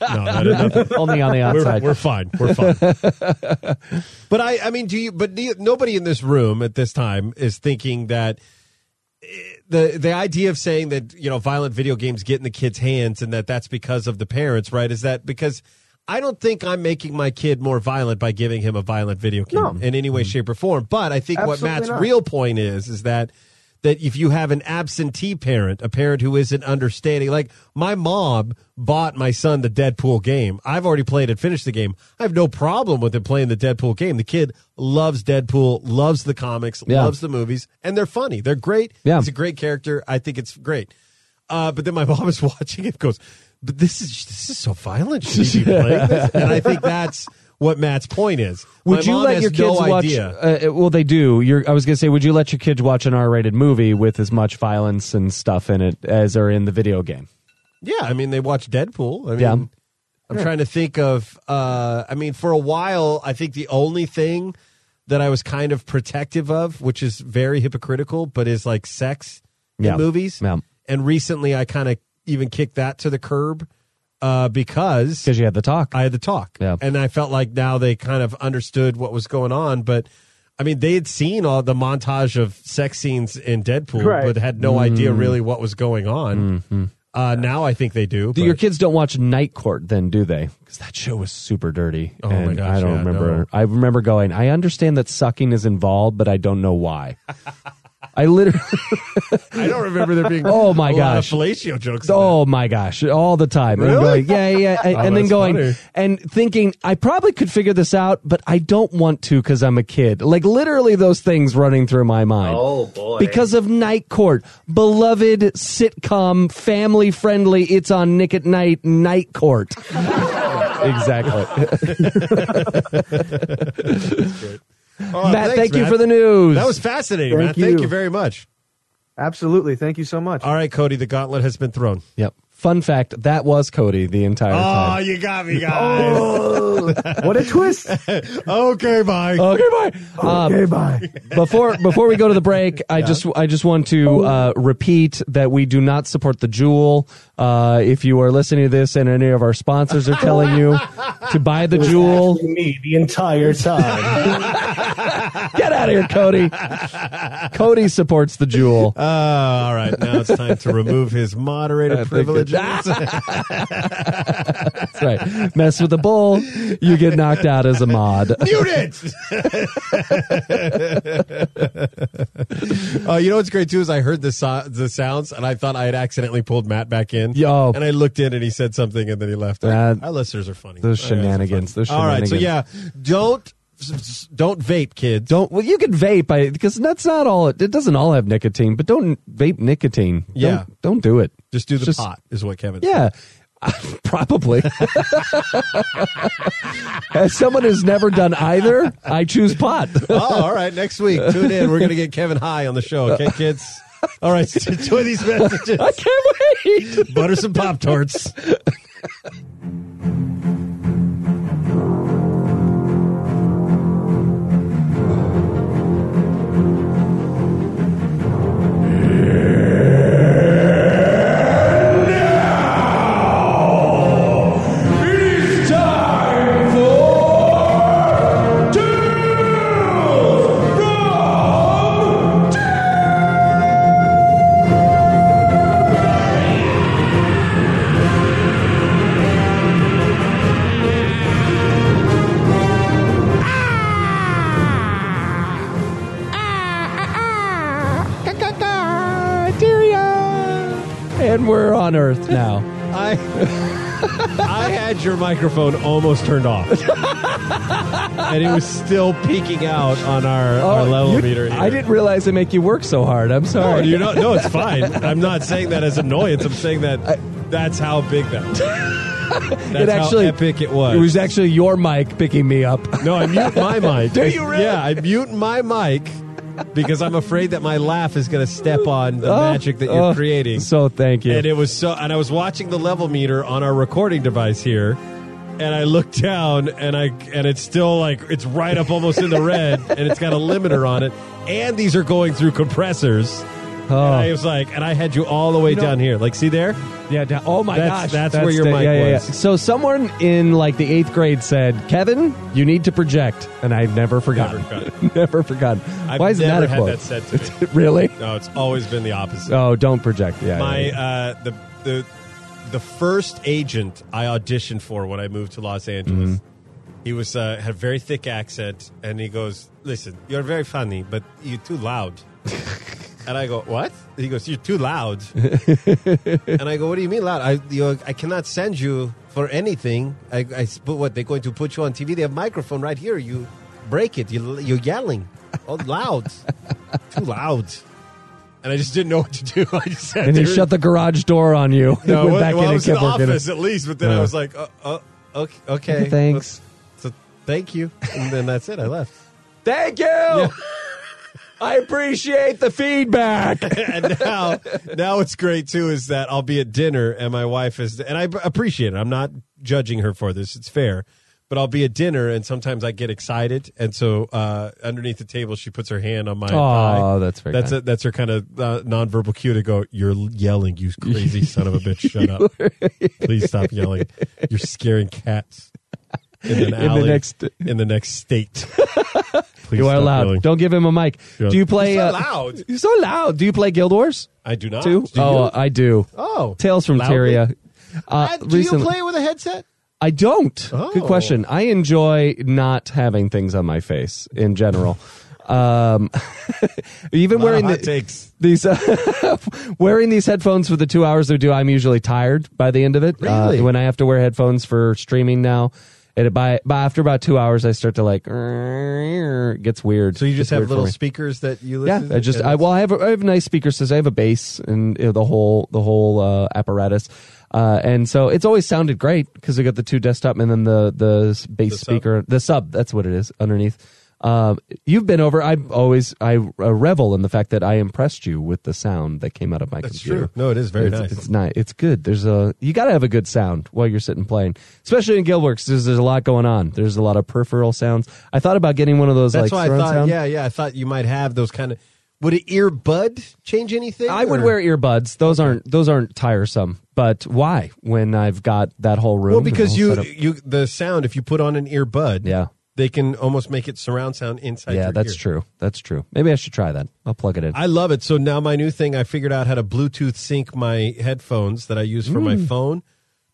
[SPEAKER 1] no, no, <laughs>
[SPEAKER 4] Only on the
[SPEAKER 1] we're,
[SPEAKER 4] outside.
[SPEAKER 1] we're fine. We're fine. <laughs> <laughs> but I, I mean, do you? But nobody in this room at this time is thinking that eh, the the idea of saying that you know violent video games get in the kids' hands and that that's because of the parents, right? Is that because? I don't think I'm making my kid more violent by giving him a violent video game
[SPEAKER 10] No.
[SPEAKER 1] in any way, shape, or form. But I think what Matt's
[SPEAKER 10] not.
[SPEAKER 1] real point is is that that if you have an absentee parent, a parent who isn't understanding, like my mom bought my son the Deadpool game. I've already played and finished the game. I have no problem with him playing the Deadpool game. The kid loves Deadpool, loves the comics,
[SPEAKER 4] Yeah.
[SPEAKER 1] loves the movies, and they're funny. They're great.
[SPEAKER 4] Yeah.
[SPEAKER 1] He's a great character. I think it's great. Uh, but then my <laughs> mom is watching it goes, but this is this is so violent. Should he be <laughs> playing this? And I think that's what Matt's point is.
[SPEAKER 4] Would
[SPEAKER 1] My
[SPEAKER 4] you
[SPEAKER 1] mom
[SPEAKER 4] let
[SPEAKER 1] has
[SPEAKER 4] your kids
[SPEAKER 1] no
[SPEAKER 4] watch?
[SPEAKER 1] idea.
[SPEAKER 4] Uh, well, they do. You're, I was going to say, would you let your kids watch an R-rated movie with as much violence and stuff in it as are in the video game?
[SPEAKER 1] Yeah, I mean they watch Deadpool. I mean,
[SPEAKER 4] Yeah.
[SPEAKER 1] I'm trying to think of. Uh, I mean, for a while, I think the only thing that I was kind of protective of, which is very hypocritical, but is like sex
[SPEAKER 4] Yeah.
[SPEAKER 1] in movies.
[SPEAKER 4] Yeah.
[SPEAKER 1] And recently, I kind of even kicked that to the curb uh, because
[SPEAKER 4] Because you had the talk.
[SPEAKER 1] I had the talk.
[SPEAKER 4] Yeah.
[SPEAKER 1] And I felt like now they kind of understood what was going on. But I mean, they had seen all the montage of sex scenes in Deadpool,
[SPEAKER 10] Right.
[SPEAKER 1] but had no idea
[SPEAKER 4] Mm.
[SPEAKER 1] really what was going on. Uh, now I think they do.
[SPEAKER 4] Do
[SPEAKER 1] but-
[SPEAKER 4] your kids don't watch Night Court then, do they? Because that show was super dirty.
[SPEAKER 1] Oh, my gosh,
[SPEAKER 4] I don't
[SPEAKER 1] yeah,
[SPEAKER 4] remember.
[SPEAKER 1] no.
[SPEAKER 4] I remember going. I understand that sucking is involved, but I don't know why. <laughs> I literally. <laughs>
[SPEAKER 1] I don't remember there being <laughs>
[SPEAKER 4] Oh, my
[SPEAKER 1] a
[SPEAKER 4] gosh.
[SPEAKER 1] fellatio jokes. in
[SPEAKER 4] Oh my gosh! All the time, and
[SPEAKER 1] Really?
[SPEAKER 4] going, yeah, yeah, and, <laughs>
[SPEAKER 1] Oh,
[SPEAKER 4] and then going
[SPEAKER 1] funny.
[SPEAKER 4] and thinking, I probably could figure this out, but I don't want to because I'm a kid. Like literally, those things running through my mind.
[SPEAKER 11] Oh, boy.
[SPEAKER 4] Because of Night Court, beloved sitcom, family friendly. It's on Nick at Nite. Night Court. exactly.
[SPEAKER 1] Oh,
[SPEAKER 4] Matt,
[SPEAKER 1] thanks,
[SPEAKER 4] thank you for the news.
[SPEAKER 1] That was fascinating,
[SPEAKER 10] Thank
[SPEAKER 1] Matt. Thank
[SPEAKER 10] you.
[SPEAKER 1] you very much.
[SPEAKER 10] Absolutely. Thank you so much.
[SPEAKER 1] All right, Cody, the gauntlet has been thrown.
[SPEAKER 4] Yep. Fun fact: that was Cody the entire time.
[SPEAKER 1] Oh, you got me, guys.
[SPEAKER 10] Oh, what a twist. <laughs>
[SPEAKER 1] okay, bye.
[SPEAKER 4] Okay, bye. Um,
[SPEAKER 10] Okay, bye.
[SPEAKER 4] before before we go to the break, I <laughs> just I just want to uh, repeat that we do not support the Juul. Uh, if you are listening to this and any of our sponsors are telling you <laughs> to buy the Juul,
[SPEAKER 11] Me the entire time.
[SPEAKER 4] get out of here, Cody. Cody supports the Juul.
[SPEAKER 1] Uh, all right, now it's time to remove his moderator
[SPEAKER 4] think
[SPEAKER 1] privileges.
[SPEAKER 4] That's right. Mess with a bull, you get knocked out as a mod.
[SPEAKER 1] Mute it. <laughs> uh, you know what's great too is I heard the so- the sounds and I thought I had accidentally pulled Matt back in.
[SPEAKER 4] Yo.
[SPEAKER 1] and I looked in and he said something and then he left.
[SPEAKER 4] That-
[SPEAKER 1] Our listeners are funny.
[SPEAKER 4] Those shenanigans. Those
[SPEAKER 1] All right, so yeah, don't don't vape, kids.
[SPEAKER 4] Don't well, you can vape I, because that's not all. It, it doesn't all have nicotine, but don't vape nicotine. Don't-
[SPEAKER 1] Yeah.
[SPEAKER 4] don't, do it.
[SPEAKER 1] just do the
[SPEAKER 4] Just-
[SPEAKER 1] pot is what Kevin. said.
[SPEAKER 4] Yeah, <laughs> probably. <laughs> As someone who's never done either, I choose pot. <laughs>
[SPEAKER 1] Oh, all right. Next week, tune in. We're going to get Kevin high on the show. Okay, kids. All right, enjoy these messages.
[SPEAKER 4] I can't wait.
[SPEAKER 1] Butter some pop tarts. Your microphone almost turned off, <laughs> and it was still peeking out on our, our level
[SPEAKER 4] Oh, you-
[SPEAKER 1] meter. Here.
[SPEAKER 4] I didn't realize it make you work so hard. I'm
[SPEAKER 1] No,
[SPEAKER 4] sorry.
[SPEAKER 1] you know, no, it's fine. I'm not saying that as annoyance. I'm saying that that's how big that. <laughs> That's
[SPEAKER 4] it actually
[SPEAKER 1] how epic it was.
[SPEAKER 4] It was actually your mic picking me up.
[SPEAKER 1] No, I mute my mic. <laughs>
[SPEAKER 4] Do you really?
[SPEAKER 1] Yeah, I mute my mic because I'm afraid that my laugh is going to step on the
[SPEAKER 4] Oh,
[SPEAKER 1] magic that you're
[SPEAKER 4] oh,
[SPEAKER 1] creating.
[SPEAKER 4] So thank you.
[SPEAKER 1] And it was so, and I was watching the level meter on our recording device here, and I looked down, and I, and it's still like it's right up almost in the red, and it's got a limiter on it, and these are going through compressors. And I was like, and I had you all the way down here. Like, see there?
[SPEAKER 4] Yeah. da- oh my
[SPEAKER 1] That's-
[SPEAKER 4] gosh.
[SPEAKER 1] that's where your
[SPEAKER 4] the-
[SPEAKER 1] mic
[SPEAKER 4] yeah, yeah, yeah.
[SPEAKER 1] was.
[SPEAKER 4] So someone in like the eighth grade said, "Kevin, you need to project," and I've never forgotten.
[SPEAKER 1] forgotten. <laughs>
[SPEAKER 4] Never forgotten.
[SPEAKER 1] I've
[SPEAKER 4] Why
[SPEAKER 1] never
[SPEAKER 4] that a
[SPEAKER 1] had
[SPEAKER 4] quote?
[SPEAKER 1] that said to me. <laughs>
[SPEAKER 4] really?
[SPEAKER 1] No, it's always been the opposite.
[SPEAKER 4] Oh, don't project. Yeah.
[SPEAKER 1] my uh, the the the first agent I auditioned for when I moved to Los Angeles.
[SPEAKER 4] Mm-hmm.
[SPEAKER 1] He was uh, had a very thick accent, and he goes, "Listen, you're very funny, but you're too loud." <laughs> and I go, "What?" He goes, "You're too loud." <laughs> and I go, "What do you mean loud? I you I cannot send you for anything. I, I but what they're going to put you on TV? They have microphone right here. You break it. You you're yelling, oh loud, <laughs> too loud." And I just didn't know what to do. <laughs> I just sat
[SPEAKER 4] and he
[SPEAKER 1] there
[SPEAKER 4] shut the garage door on you.
[SPEAKER 1] no,
[SPEAKER 4] went
[SPEAKER 1] well,
[SPEAKER 4] back
[SPEAKER 1] well,
[SPEAKER 4] in
[SPEAKER 1] I
[SPEAKER 4] and
[SPEAKER 1] was in
[SPEAKER 4] kept
[SPEAKER 1] the
[SPEAKER 4] working.
[SPEAKER 1] office at least, but then I was like, oh, oh, okay, okay.
[SPEAKER 4] Thanks.
[SPEAKER 1] So thank you, and then that's it. I left.
[SPEAKER 4] Thank you. I appreciate the feedback. <laughs>
[SPEAKER 1] and now, now what's great too is that I'll be at dinner and my wife is, and I appreciate it. I'm not judging her for this; it's fair. But I'll be at dinner, and sometimes I get excited, and so uh, underneath the table, she puts her hand on my
[SPEAKER 4] Oh,
[SPEAKER 1] thigh.
[SPEAKER 4] that's very
[SPEAKER 1] that's
[SPEAKER 4] kind.
[SPEAKER 1] a, that's her kind of uh, nonverbal cue to go. You're yelling, you crazy <laughs> son of a bitch! Shut up! <laughs> Please stop yelling. You're scaring cats in <laughs>
[SPEAKER 4] In the next-
[SPEAKER 1] in the next state. <laughs> Please
[SPEAKER 4] you are loud.
[SPEAKER 1] yelling.
[SPEAKER 4] Don't give him a mic. Do you play?
[SPEAKER 1] You're
[SPEAKER 4] uh,
[SPEAKER 1] loud.
[SPEAKER 4] You're so loud. Do you play Guild Wars?
[SPEAKER 1] I do not.
[SPEAKER 4] Too?
[SPEAKER 1] Do
[SPEAKER 4] oh,
[SPEAKER 1] you?
[SPEAKER 4] I do.
[SPEAKER 1] Oh.
[SPEAKER 4] Tales from
[SPEAKER 1] Loudly?
[SPEAKER 4] Tyria. Uh,
[SPEAKER 1] Uh, do
[SPEAKER 4] recently-
[SPEAKER 1] you play with a headset?
[SPEAKER 4] I don't.
[SPEAKER 1] Oh.
[SPEAKER 4] Good question. I enjoy not having things on my face in general. Um, <laughs> even wearing the, these uh, wearing these headphones for the two hours they do, I'm usually tired by the end of it. Uh,
[SPEAKER 1] Really?
[SPEAKER 4] when I have to wear headphones for streaming now, and by, by after about two hours, I start to like it gets weird.
[SPEAKER 1] So you just
[SPEAKER 4] It's
[SPEAKER 1] have little speakers that you
[SPEAKER 4] Yeah,
[SPEAKER 1] listen.
[SPEAKER 4] I just I well I have a, I have a nice speaker system. I have a bass and you know, the whole the whole uh, apparatus, uh, and so it's always sounded great because I got the two desktop and then the the bass
[SPEAKER 1] The
[SPEAKER 4] speaker, the sub. That's what it is underneath. Um, you've been over. I always I uh, revel in the fact that I impressed you with the sound that came out of my
[SPEAKER 1] That's
[SPEAKER 4] computer.
[SPEAKER 1] true. No, it is very
[SPEAKER 4] it's,
[SPEAKER 1] nice.
[SPEAKER 4] It's nice. It's good. There's a you got to have a good sound while you're sitting playing, especially in Guild Wars. There's there's a lot going on. There's a lot of peripheral sounds. I thought about getting one of those
[SPEAKER 1] That's
[SPEAKER 4] like
[SPEAKER 1] why I thought.
[SPEAKER 4] sound.
[SPEAKER 1] Yeah, yeah. I thought you might have those kind of. Would an earbud change anything?
[SPEAKER 4] I would wear earbuds. Those aren't those aren't tiresome. But why? When I've got that whole room.
[SPEAKER 1] Well, because you you the sound if you put on an earbud,
[SPEAKER 4] Yeah.
[SPEAKER 1] They can almost make it surround sound inside.
[SPEAKER 4] yeah, that's
[SPEAKER 1] ear.
[SPEAKER 4] true. That's true. Maybe I should try that. I'll plug it in.
[SPEAKER 1] I love it. So now my new thing, I figured out how to Bluetooth sync my headphones that I use for my
[SPEAKER 4] Mm.
[SPEAKER 1] phone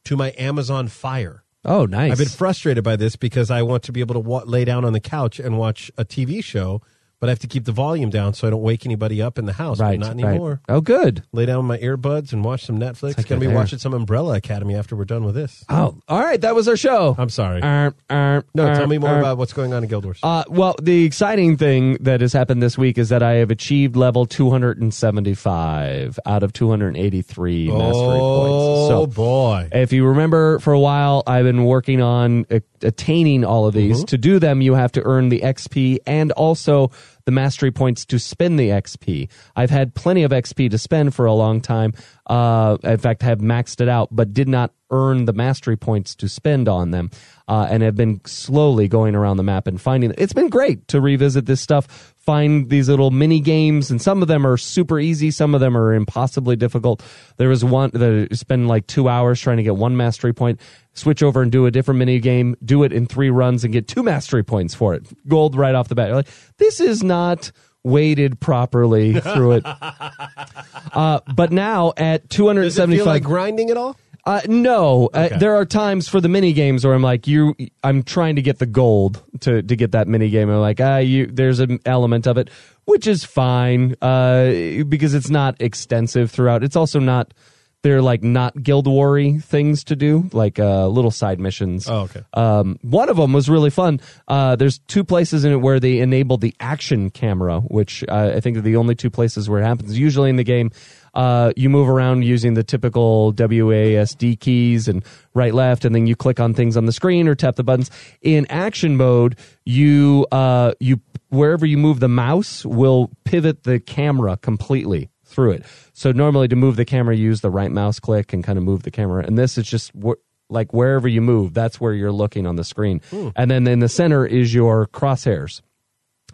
[SPEAKER 1] to my Amazon Fire.
[SPEAKER 4] oh, nice.
[SPEAKER 1] I've been frustrated by this because I want to be able to wa- lay down on the couch and watch a TV show, but I have to keep the volume down so I don't wake anybody up in the house. But
[SPEAKER 4] right.
[SPEAKER 1] not
[SPEAKER 4] right.
[SPEAKER 1] anymore.
[SPEAKER 4] Oh, good.
[SPEAKER 1] Lay down my earbuds and watch some Netflix.
[SPEAKER 4] like
[SPEAKER 1] Gonna be watching some Umbrella Academy after we're done with this.
[SPEAKER 4] Oh, all right. That was our show.
[SPEAKER 1] I'm sorry.
[SPEAKER 4] Arm, arm,
[SPEAKER 1] no, tell
[SPEAKER 4] uh,
[SPEAKER 1] me more
[SPEAKER 4] arm.
[SPEAKER 1] about what's going on in Guild Wars.
[SPEAKER 4] Uh, well, the exciting thing that has happened this week is that I have achieved level 275 out of 283 mastery
[SPEAKER 1] oh
[SPEAKER 4] points. So,
[SPEAKER 1] boy!
[SPEAKER 4] If you remember, for a while, I've been working on a- attaining all of these. To do them, you have to earn the XP and also the mastery points to spend the XP. I've had plenty of XP to spend for a long time. Uh, in fact, have maxed it out, but did not earn the mastery points to spend on them. Uh, and have been slowly going around the map and finding. It's been great to revisit this stuff, find these little mini games, and some of them are super easy, some of them are impossibly difficult. There was one that I spent like two hours trying to get one mastery point, switch over and do a different mini game, do it in three runs, and get two mastery points for it. Gold right off the bat. You're like, this is not weighted properly through it. <laughs> uh, but now at
[SPEAKER 1] Does it
[SPEAKER 4] 275
[SPEAKER 1] feel like grinding at all?
[SPEAKER 4] Uh, no,
[SPEAKER 1] Okay.
[SPEAKER 4] uh, there are times for the mini games where I'm like, you, I'm trying to get the gold to to get that mini game. I'm like, ah, you, there's an element of it, which is fine, uh, because it's not extensive throughout. It's also not, they're like not guild war things to do, like uh, little side missions.
[SPEAKER 1] Oh, okay.
[SPEAKER 4] Um, one of them was really fun. Uh, there's two places in it where they enable the action camera, which uh, I think are the only two places where it happens. Usually in the game, uh, you move around using the typical WASD keys and right, left, and then you click on things on the screen or tap the buttons. In action mode, you uh, you wherever you move the mouse will pivot the camera completely through it. So normally to move the camera, you use the right mouse click and kind of move the camera. And this is just wh- like wherever you move, that's where you're looking on the screen. And then in the center is your crosshairs.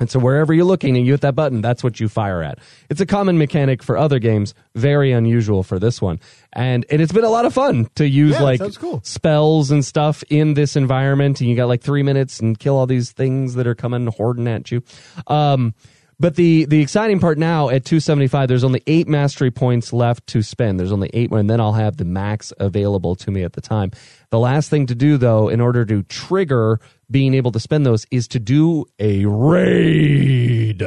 [SPEAKER 4] And so wherever you're looking and you hit that button, that's what you fire at. It's a common mechanic for other games, very unusual for this one. And and it's been a lot of fun to use
[SPEAKER 1] Yeah,
[SPEAKER 4] like
[SPEAKER 1] cool.
[SPEAKER 4] spells and stuff in this environment and you got like 3 minutes and kill all these things that are coming hoarding at you. Um but the the exciting part now at 275, there's only eight mastery points left to spend. There's only eight, and then I'll have the max available to me at the time. The last thing to do, though, in order to trigger being able to spend those, is to do a raid.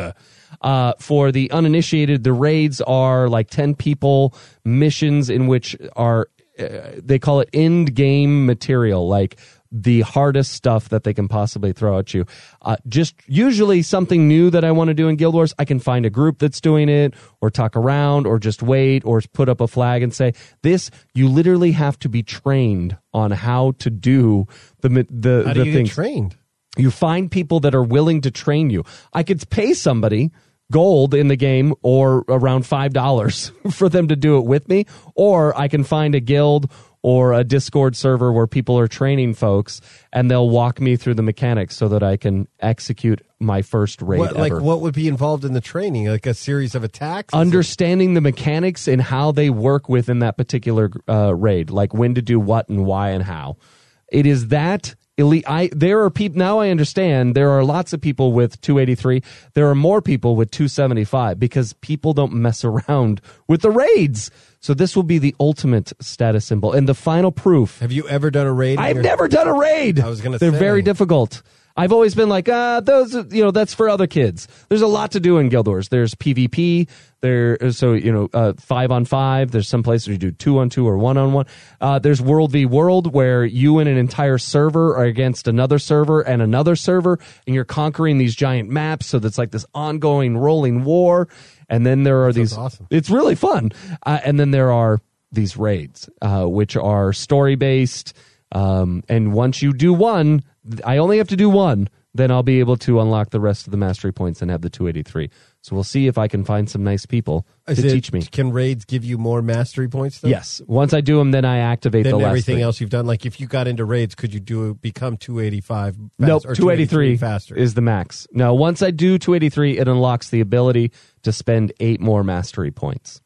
[SPEAKER 4] Uh, for the uninitiated, the raids are like 10 people missions in which are, uh, they call it end game material, like the hardest stuff that they can possibly throw at you. Uh, just usually something new that I want to do in Guild Wars, I can find a group that's doing it, or talk around, or just wait, or put up a flag and say, "This you literally have to be trained on how to do the the
[SPEAKER 1] How do
[SPEAKER 4] the
[SPEAKER 1] you
[SPEAKER 4] things."
[SPEAKER 1] get trained?
[SPEAKER 4] You find people that are willing to train you. I could pay somebody gold in the game or around $5 <laughs> for them to do it with me, or I can find a guild or a Discord server where people are training folks and they'll walk me through the mechanics so that I can execute my first raid
[SPEAKER 1] What, like what would be involved in the training? Like a series of attacks?
[SPEAKER 4] Understanding the mechanics and how they work within that particular uh, raid, like when to do what and why and how. It is that elite. I there are people now. I understand there are lots of people with 283. There are more people with 275 because people don't mess around with the raids. So this will be the ultimate status symbol and the final proof.
[SPEAKER 1] Have you ever done a raid?
[SPEAKER 4] I've
[SPEAKER 1] your-
[SPEAKER 4] never done a raid.
[SPEAKER 1] I was gonna
[SPEAKER 4] They're
[SPEAKER 1] say.
[SPEAKER 4] very difficult. I've always been like, ah, those, you know, that's for other kids. There's a lot to do in Guild Wars. There's PvP. There, so you know, uh, five on five. There's some places where you do two on two or one on one. Uh, there's World v World where you and an entire server are against another server and another server, and you're conquering these giant maps. So that's like this ongoing rolling war. And then there are these.
[SPEAKER 1] awesome.
[SPEAKER 4] It's really fun. Uh, and then there are these raids, uh, which are story based. Um, and once you do one, I only have to do one, then I'll be able to unlock the rest of the mastery points and have the 283. So we'll see if I can find some nice people
[SPEAKER 1] Is
[SPEAKER 4] to
[SPEAKER 1] it-
[SPEAKER 4] teach me.
[SPEAKER 1] Can raids give you more mastery points? Though?
[SPEAKER 4] Yes. Once I do them, then I activate the last
[SPEAKER 1] everything
[SPEAKER 4] three.
[SPEAKER 1] else you've done, like if you got into raids, could you do become 285? Fast,
[SPEAKER 4] Nope,
[SPEAKER 1] or
[SPEAKER 4] 283
[SPEAKER 1] faster.
[SPEAKER 4] is the max. Now, once I do 283, it unlocks the ability to spend eight more mastery points,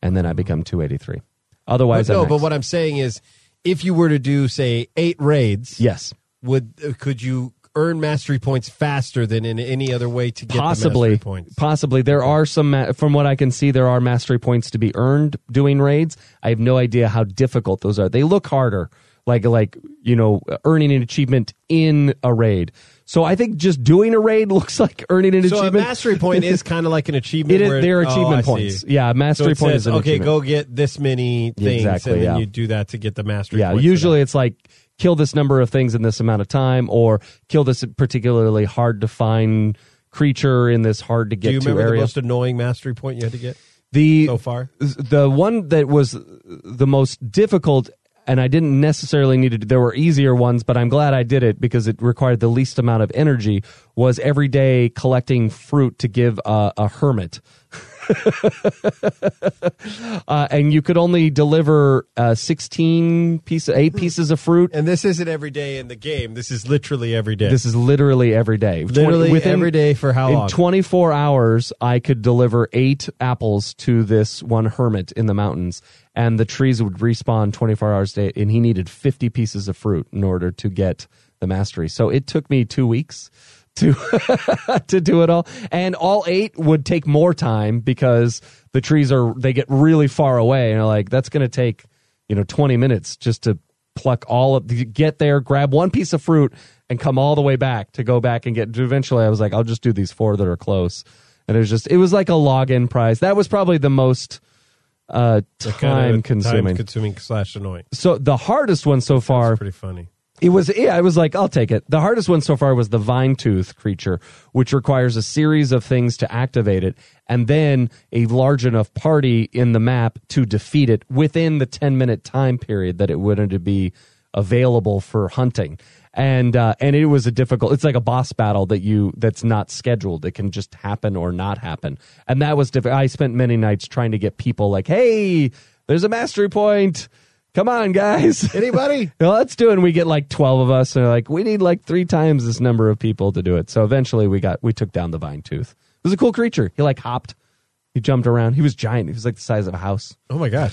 [SPEAKER 4] and then I become 283. Otherwise,
[SPEAKER 1] But
[SPEAKER 4] I'm
[SPEAKER 1] no, but what I'm saying is, if you were to do say eight raids,
[SPEAKER 4] yes,
[SPEAKER 1] would could you earn mastery points faster than in any other way to get the
[SPEAKER 4] possibly
[SPEAKER 1] mastery points?
[SPEAKER 4] possibly there are some from what i can see there are mastery points to be earned doing raids i have no idea how difficult those are they look harder like like you know earning an achievement in a raid so i think just doing a raid <laughs> looks like earning an
[SPEAKER 1] So a
[SPEAKER 4] achievement
[SPEAKER 1] mastery point is <laughs> kind of like an achievement.
[SPEAKER 4] It is- they're
[SPEAKER 1] oh,
[SPEAKER 4] achievement
[SPEAKER 1] see.
[SPEAKER 4] points. Yeah, mastery
[SPEAKER 1] so
[SPEAKER 4] point
[SPEAKER 1] says,
[SPEAKER 4] is
[SPEAKER 1] okay.
[SPEAKER 4] achievement.
[SPEAKER 1] Go get this many things,
[SPEAKER 4] Exactly,
[SPEAKER 1] and then
[SPEAKER 4] yeah.
[SPEAKER 1] you do that to get the mastery.
[SPEAKER 4] yeah usually it's like kill this number of things in this amount of time or kill this particularly hard to find creature in this hard to get.
[SPEAKER 1] Do
[SPEAKER 4] get
[SPEAKER 1] you
[SPEAKER 4] to
[SPEAKER 1] remember the most annoying mastery point you had to get?
[SPEAKER 4] the
[SPEAKER 1] so far?
[SPEAKER 4] the one that was the most difficult and I didn't necessarily need to there were easier ones but I'm glad I did it because it required the least amount of energy was every day collecting fruit to give uh, a hermit <laughs> <laughs> uh, and you could only deliver uh, 16 pieces 8 pieces of fruit
[SPEAKER 1] And this isn't every day in the game. This is literally every day.
[SPEAKER 4] this is literally every day.
[SPEAKER 1] Literally every day for how
[SPEAKER 4] in
[SPEAKER 1] long?
[SPEAKER 4] 24 hours, I could deliver eight apples to this one hermit in the mountains, and the trees would respawn 24 hours a day, and he needed 50 pieces of fruit in order to get the mastery. So it took me two weeks to <laughs> to do it all and all eight would take more time because the trees are they get really far away and like that's going to take you know 20 minutes just to pluck all of get there grab one piece of fruit and come all the way back to go back and get eventually i was like i'll just do these four that are close and it was just it was like a login prize that was probably the most uh time
[SPEAKER 1] kind of
[SPEAKER 4] consuming
[SPEAKER 1] time consuming slash annoying.
[SPEAKER 4] so the hardest one so far
[SPEAKER 1] Pretty funny.
[SPEAKER 4] It was yeah, I was like, I'll take it. The hardest one so far was the vine tooth creature, which requires a series of things to activate it, and then a large enough party in the map to defeat it within the ten minute time period that it would be available for hunting. And uh, and it was a difficult. It's like a boss battle that you that's not scheduled. It can just happen or not happen. And that was difficult. I spent many nights trying to get people like, hey, there's a mastery point. Come on, guys. <laughs>
[SPEAKER 1] Anybody? <laughs>
[SPEAKER 4] Well, let's do it. And we get like 12 of us. And they're like, we need like three times this number of people to do it. So eventually we got, we took down the vine tooth. It was a cool creature. He like hopped. He jumped around. He was giant. He was like the size of a house.
[SPEAKER 1] Oh my god!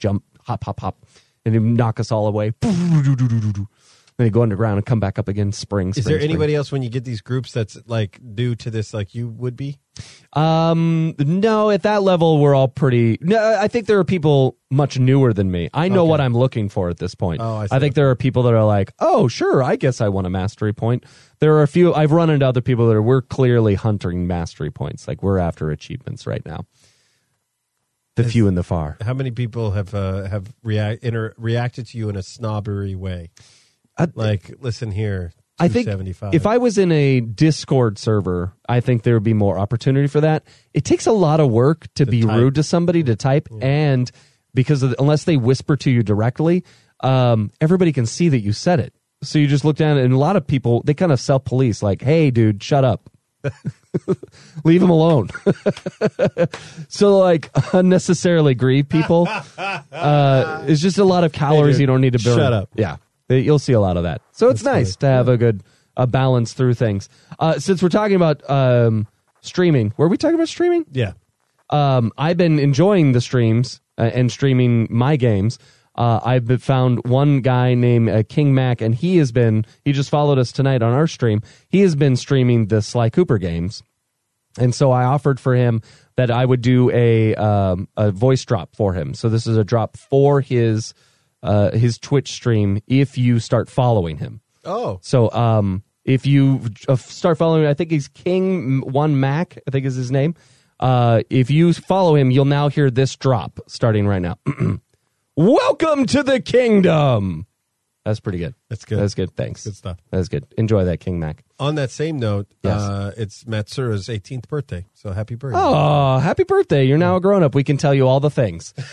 [SPEAKER 4] Jump, hop, hop, hop. And he'd knock us all away. <laughs> Then he'd go underground and come back up again. Spring,
[SPEAKER 1] Is there
[SPEAKER 4] spring.
[SPEAKER 1] anybody else when you get these groups that's like due to this like you would be?
[SPEAKER 4] Um, no, at that level, we're all pretty. No, I think there are people much newer than me. I know
[SPEAKER 1] Okay.
[SPEAKER 4] what I'm looking for at this point.
[SPEAKER 1] Oh, I.
[SPEAKER 4] I think there are people that are like, oh, sure, I guess I want a mastery point. There are a few. I've run into other people that are. We're clearly hunting mastery points. Like we're after achievements right now. The few and the far.
[SPEAKER 1] How many people have uh, have react inter- reacted to you in a snobbery way? Like, listen here.
[SPEAKER 4] I think if I was in a Discord server, I think there would be more opportunity for that. It takes a lot of work to, be
[SPEAKER 1] type.
[SPEAKER 4] rude to somebody to type, and because of, unless they whisper to you directly, um, everybody can see that you said it. So you just look down, and a lot of people they kind of self police, like, "Hey, dude, shut up." <laughs> Leave him alone. <laughs> so, like, unnecessarily grieve people. <laughs> Uh, it's just a lot of calories
[SPEAKER 1] dude,
[SPEAKER 4] you don't need to burn.
[SPEAKER 1] shut up.
[SPEAKER 4] Yeah, you'll see a lot of that. So it's nice to have a good a balance through things. Uh, since we're talking about um, streaming, were we talking about streaming?
[SPEAKER 1] Yeah.
[SPEAKER 4] Um, I've been enjoying the streams uh, and streaming my games. Uh, I've been- found one guy named uh, King Mac, and he has been, he just followed us tonight on our stream. He has been streaming the Sly Cooper games. And so I offered for him that I would do a um, a voice drop for him. So this is a drop for his uh, his Twitch stream if you start following him.
[SPEAKER 1] Oh.
[SPEAKER 4] So um, if you uh, start following, I think he's King One Mac. I think is his name. Uh, if you follow him, you'll now hear this drop starting right now. <clears throat> Welcome to the kingdom. That's pretty good.
[SPEAKER 1] That's good.
[SPEAKER 4] That's good. Thanks.
[SPEAKER 1] Good stuff.
[SPEAKER 4] That's good. Enjoy that, King Mac.
[SPEAKER 1] On that same note,
[SPEAKER 4] Yes.
[SPEAKER 1] uh, it's Matsura's 18th birthday. So happy birthday.
[SPEAKER 4] Oh, happy birthday. You're now a grown up. We can tell you all the things. <laughs>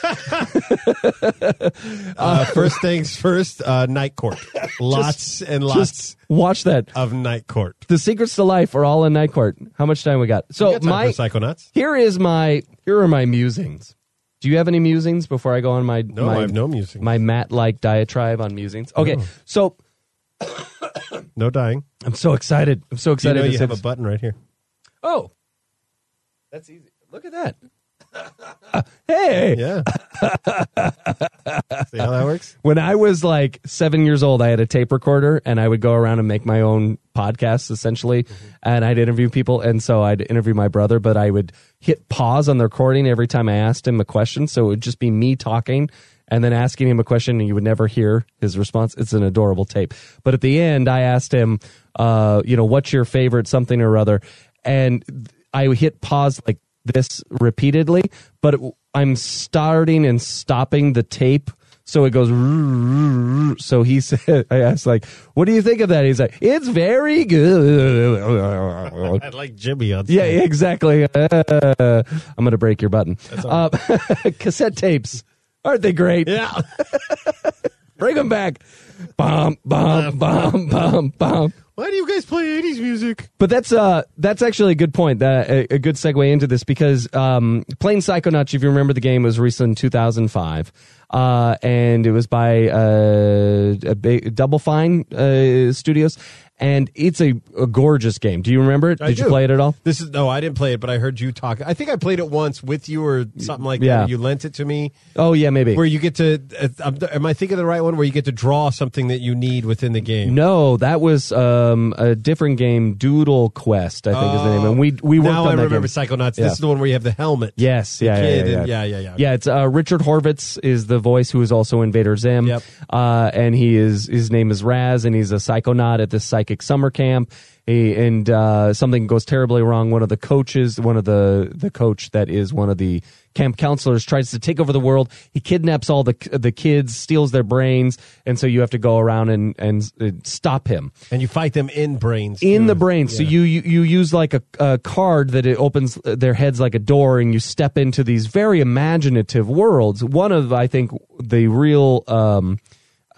[SPEAKER 1] Uh, first things first, uh, Night Court. <laughs> Lots and lots
[SPEAKER 4] Just watch that.
[SPEAKER 1] of Night Court.
[SPEAKER 4] The secrets to life are all in Night Court. How much time we got? So
[SPEAKER 1] You got
[SPEAKER 4] my
[SPEAKER 1] Psychonauts?
[SPEAKER 4] here is my here are my musings. Do you have any musings before I go on my
[SPEAKER 1] No,
[SPEAKER 4] my,
[SPEAKER 1] I have no musings.
[SPEAKER 4] my Matt like diatribe on musings? Okay,
[SPEAKER 1] No.
[SPEAKER 4] so
[SPEAKER 1] No dying.
[SPEAKER 4] I'm so excited. I'm so
[SPEAKER 1] You
[SPEAKER 4] excited.
[SPEAKER 1] know
[SPEAKER 4] to
[SPEAKER 1] you
[SPEAKER 4] say
[SPEAKER 1] have a
[SPEAKER 4] this.
[SPEAKER 1] button right here.
[SPEAKER 4] Oh, that's easy. Look at that. Hey,
[SPEAKER 1] Yeah. See how that works?
[SPEAKER 4] when I was like seven years old, I had a tape recorder and I would go around and make my own podcasts essentially. And I'd interview people. And so I'd interview my brother, but I would hit pause on the recording every time I asked him a question. So it would just be me talking and then asking him a question and you would never hear his response. It's an adorable tape. But at the end, I asked him, uh, you know, what's your favorite something or other? And I hit pause like this repeatedly, but I'm starting and stopping the tape. So it goes. <laughs> So he <laughs> said, I asked, like, what do you think of that? He's like, it's very good. <laughs>
[SPEAKER 1] I like Jimmy on
[SPEAKER 4] Yeah, exactly. Uh, I'm going to break your button. Uh, cassette tapes. Aren't they great?
[SPEAKER 1] Yeah.
[SPEAKER 4] Bring them back. Bum, bum, bum, bum, bum.
[SPEAKER 1] Why do you guys play 80s music?
[SPEAKER 4] But that's uh that's actually a good point. That a, a good segue into this because um, playing Psychonauts, if you remember the game, was released in 2005, uh, and it was by uh, a big, Double Fine uh, Studios, and it's a, a gorgeous game. Do you remember it? Did you play it at all?
[SPEAKER 1] This is no, I didn't play it, but I heard you talk. I think I played it once with you or something like
[SPEAKER 4] Yeah.
[SPEAKER 1] that. You lent it to me.
[SPEAKER 4] Oh yeah, maybe.
[SPEAKER 1] Where you get to, uh, I'm- I thinking of the right one? Where you get to draw something that you need within the game.
[SPEAKER 4] No, that was um, a different game, Doodle Quest, I think is the name. And we we worked
[SPEAKER 1] now
[SPEAKER 4] on
[SPEAKER 1] I
[SPEAKER 4] that
[SPEAKER 1] remember
[SPEAKER 4] game.
[SPEAKER 1] Psychonauts.
[SPEAKER 4] Yeah.
[SPEAKER 1] This is the one where you have the helmet.
[SPEAKER 4] Yes, yeah, yeah,
[SPEAKER 1] kid
[SPEAKER 4] yeah,
[SPEAKER 1] and-
[SPEAKER 4] yeah,
[SPEAKER 1] yeah, yeah, yeah.
[SPEAKER 4] Yeah, it's uh, Richard Horvitz is the voice who is also Invader Zim.
[SPEAKER 1] Yep.
[SPEAKER 4] Uh, and he is his name is Raz, and he's a psychonaut at this psychic summer camp. He, and uh, something goes terribly wrong. One of the coaches, one of the the coach that is one of the camp counselors, tries to take over the world. He kidnaps all the the kids, steals their brains, and so you have to go around and and uh, stop him
[SPEAKER 1] And you fight them in brains.
[SPEAKER 4] in
[SPEAKER 1] too.
[SPEAKER 4] the brain. So you, you you use like a, a card that it opens their heads like a door, and you step into these very imaginative worlds. One of I think the real um,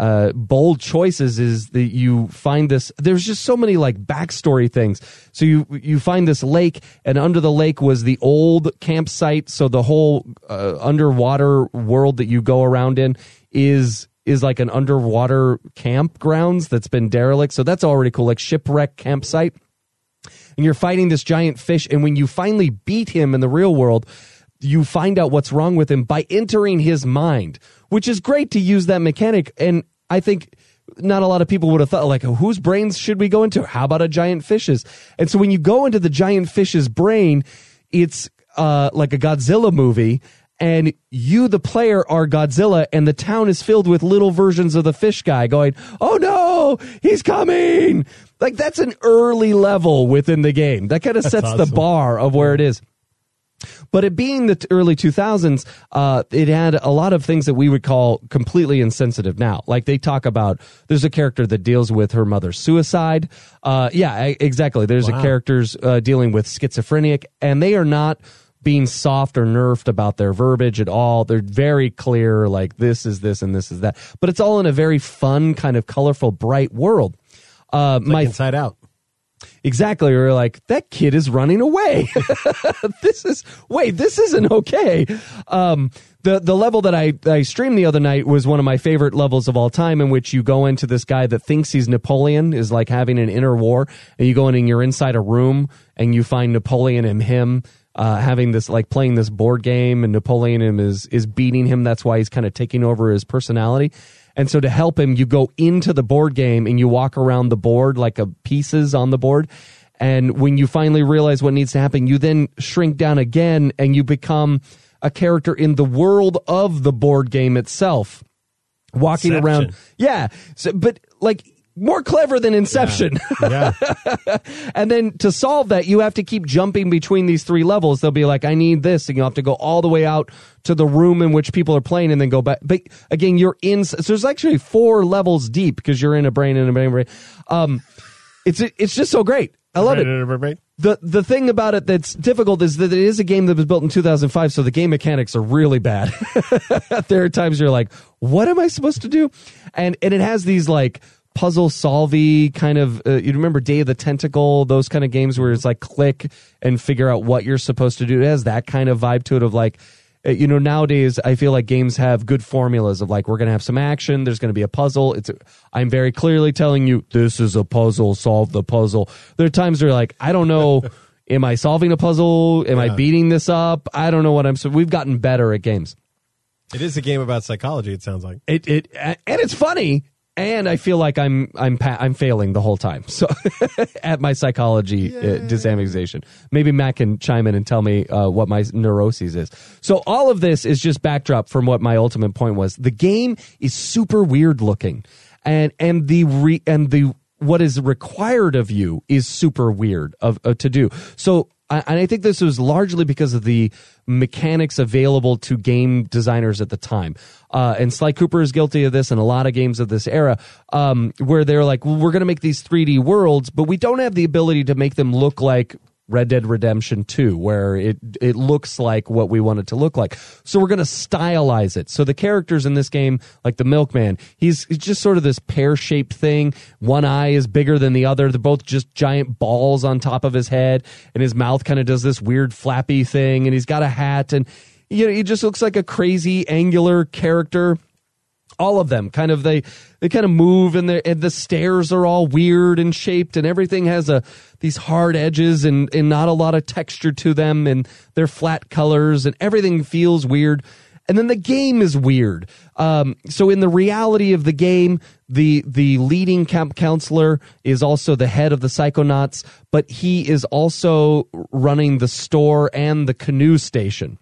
[SPEAKER 4] uh, bold choices is that you find this. There's just so many like backstory things. So you you find this lake, and under the lake was the old campsite. So the whole uh, underwater world that you go around in is is like an underwater campgrounds that's been derelict. So that's already cool, like shipwreck campsite. And you're fighting this giant fish, and when you finally beat him in the real world, you find out what's wrong with him by entering his mind, which is great to use that mechanic. And I think not a lot of people would have thought, like, whose brains should we go into? How about a giant fish's? And so when you go into the giant fish's brain, it's uh, like a Godzilla movie. And you, the player, are Godzilla, and the town is filled with little versions of the fish guy going, Oh no, he's coming! Like, that's an early level within the game. That kind of
[SPEAKER 1] That's
[SPEAKER 4] sets the bar of where it is. But it being the early 2000s, uh, it had a lot of things that we would call completely insensitive now. Like they talk about, there's a character that deals with her mother's suicide. Uh, yeah, e- exactly. There's a
[SPEAKER 1] Wow.
[SPEAKER 4] characters uh, dealing with schizophrenic, and they are not being soft or nerfed about their verbiage at all. They're very clear, like this is this and this is that. But it's all in a very fun, kind of colorful, bright world. Uh, my
[SPEAKER 1] Inside Out.
[SPEAKER 4] Exactly. We're like, that kid is running away. <laughs> this is, wait, this isn't okay. Um, the, the level that I, I streamed the other night was one of my favorite levels of all time in which you go into this guy that thinks he's Napoleon is like having an inner war and you go in and you're inside a room and you find Napoleon and him, uh, having this, like playing this board game and Napoleon him is, is beating him. That's why he's kind of taking over his personality. And so to help him, you go into the board game and you walk around the board like a pieces on the board. And when you finally realize what needs to happen, you then shrink down again and you become a character in the world of the board game itself. Walking
[SPEAKER 1] Inception.
[SPEAKER 4] around. Yeah. So, but like more clever than Inception.
[SPEAKER 1] Yeah. <laughs>
[SPEAKER 4] and then to solve that, you have to keep jumping between these three levels. They'll be like, I need this. And you'll have to go all the way out to the room in which people are playing and then go back. But again, you're in, so there's actually four levels deep because you're in a brain and a brain. brain. Um, it's, it's just so great. I love it. The the thing about it that's difficult is that it is a game that was built in 2005, so the game mechanics are really bad. <laughs> there are times you're like, "What am I supposed to do?" And and it has these like puzzle solvey kind of. Uh, you remember Day of the Tentacle, those kind of games where it's like click and figure out what you're supposed to do. It has that kind of vibe to it of like. uh, You know, nowadays I feel like games have good formulas of like we're gonna have some action. There's gonna be a puzzle. It's I'm very clearly telling you this is a puzzle. Solve the puzzle. There are times where like I don't know. <laughs> Am I solving a puzzle? Am I beating this up? I don't know what I'm. So we've gotten better at games.
[SPEAKER 1] It is a game about psychology. It sounds like.
[SPEAKER 4] It it and it's funny. And I feel like I'm I'm pa- I'm failing the whole time. So <laughs> at my psychology uh, maybe Matt can chime in and tell me uh, what my neuroses is. So all of this is just backdrop from what my ultimate point was. The game is super weird looking, and and the re- and the what is required of you is super weird of uh, to do. So and I think this was largely because of the mechanics available to game designers at the time. Uh, and Sly Cooper is guilty of this, and a lot of games of this era, um, where they're like, well, we're going to make these 3D worlds, but we don't have the ability to make them look like Red Dead Redemption 2, where it it looks like what we want it to look like. So we're going to stylize it. So the characters in this game, like the Milkman, he's, he's just sort of this pear shaped thing. One eye is bigger than the other. They're both just giant balls on top of his head, and his mouth kind of does this weird flappy thing, and he's got a hat, and you know, he just looks like a crazy angular character all of them. Kind of they they kind of move and the and the stairs are all weird and shaped and everything has a these hard edges and and not a lot of texture to them and they're flat colors and everything feels weird. And then the game is weird. Um, so in the reality of the game the the leading camp counselor is also the head of the psychonauts but he is also running the store and the canoe station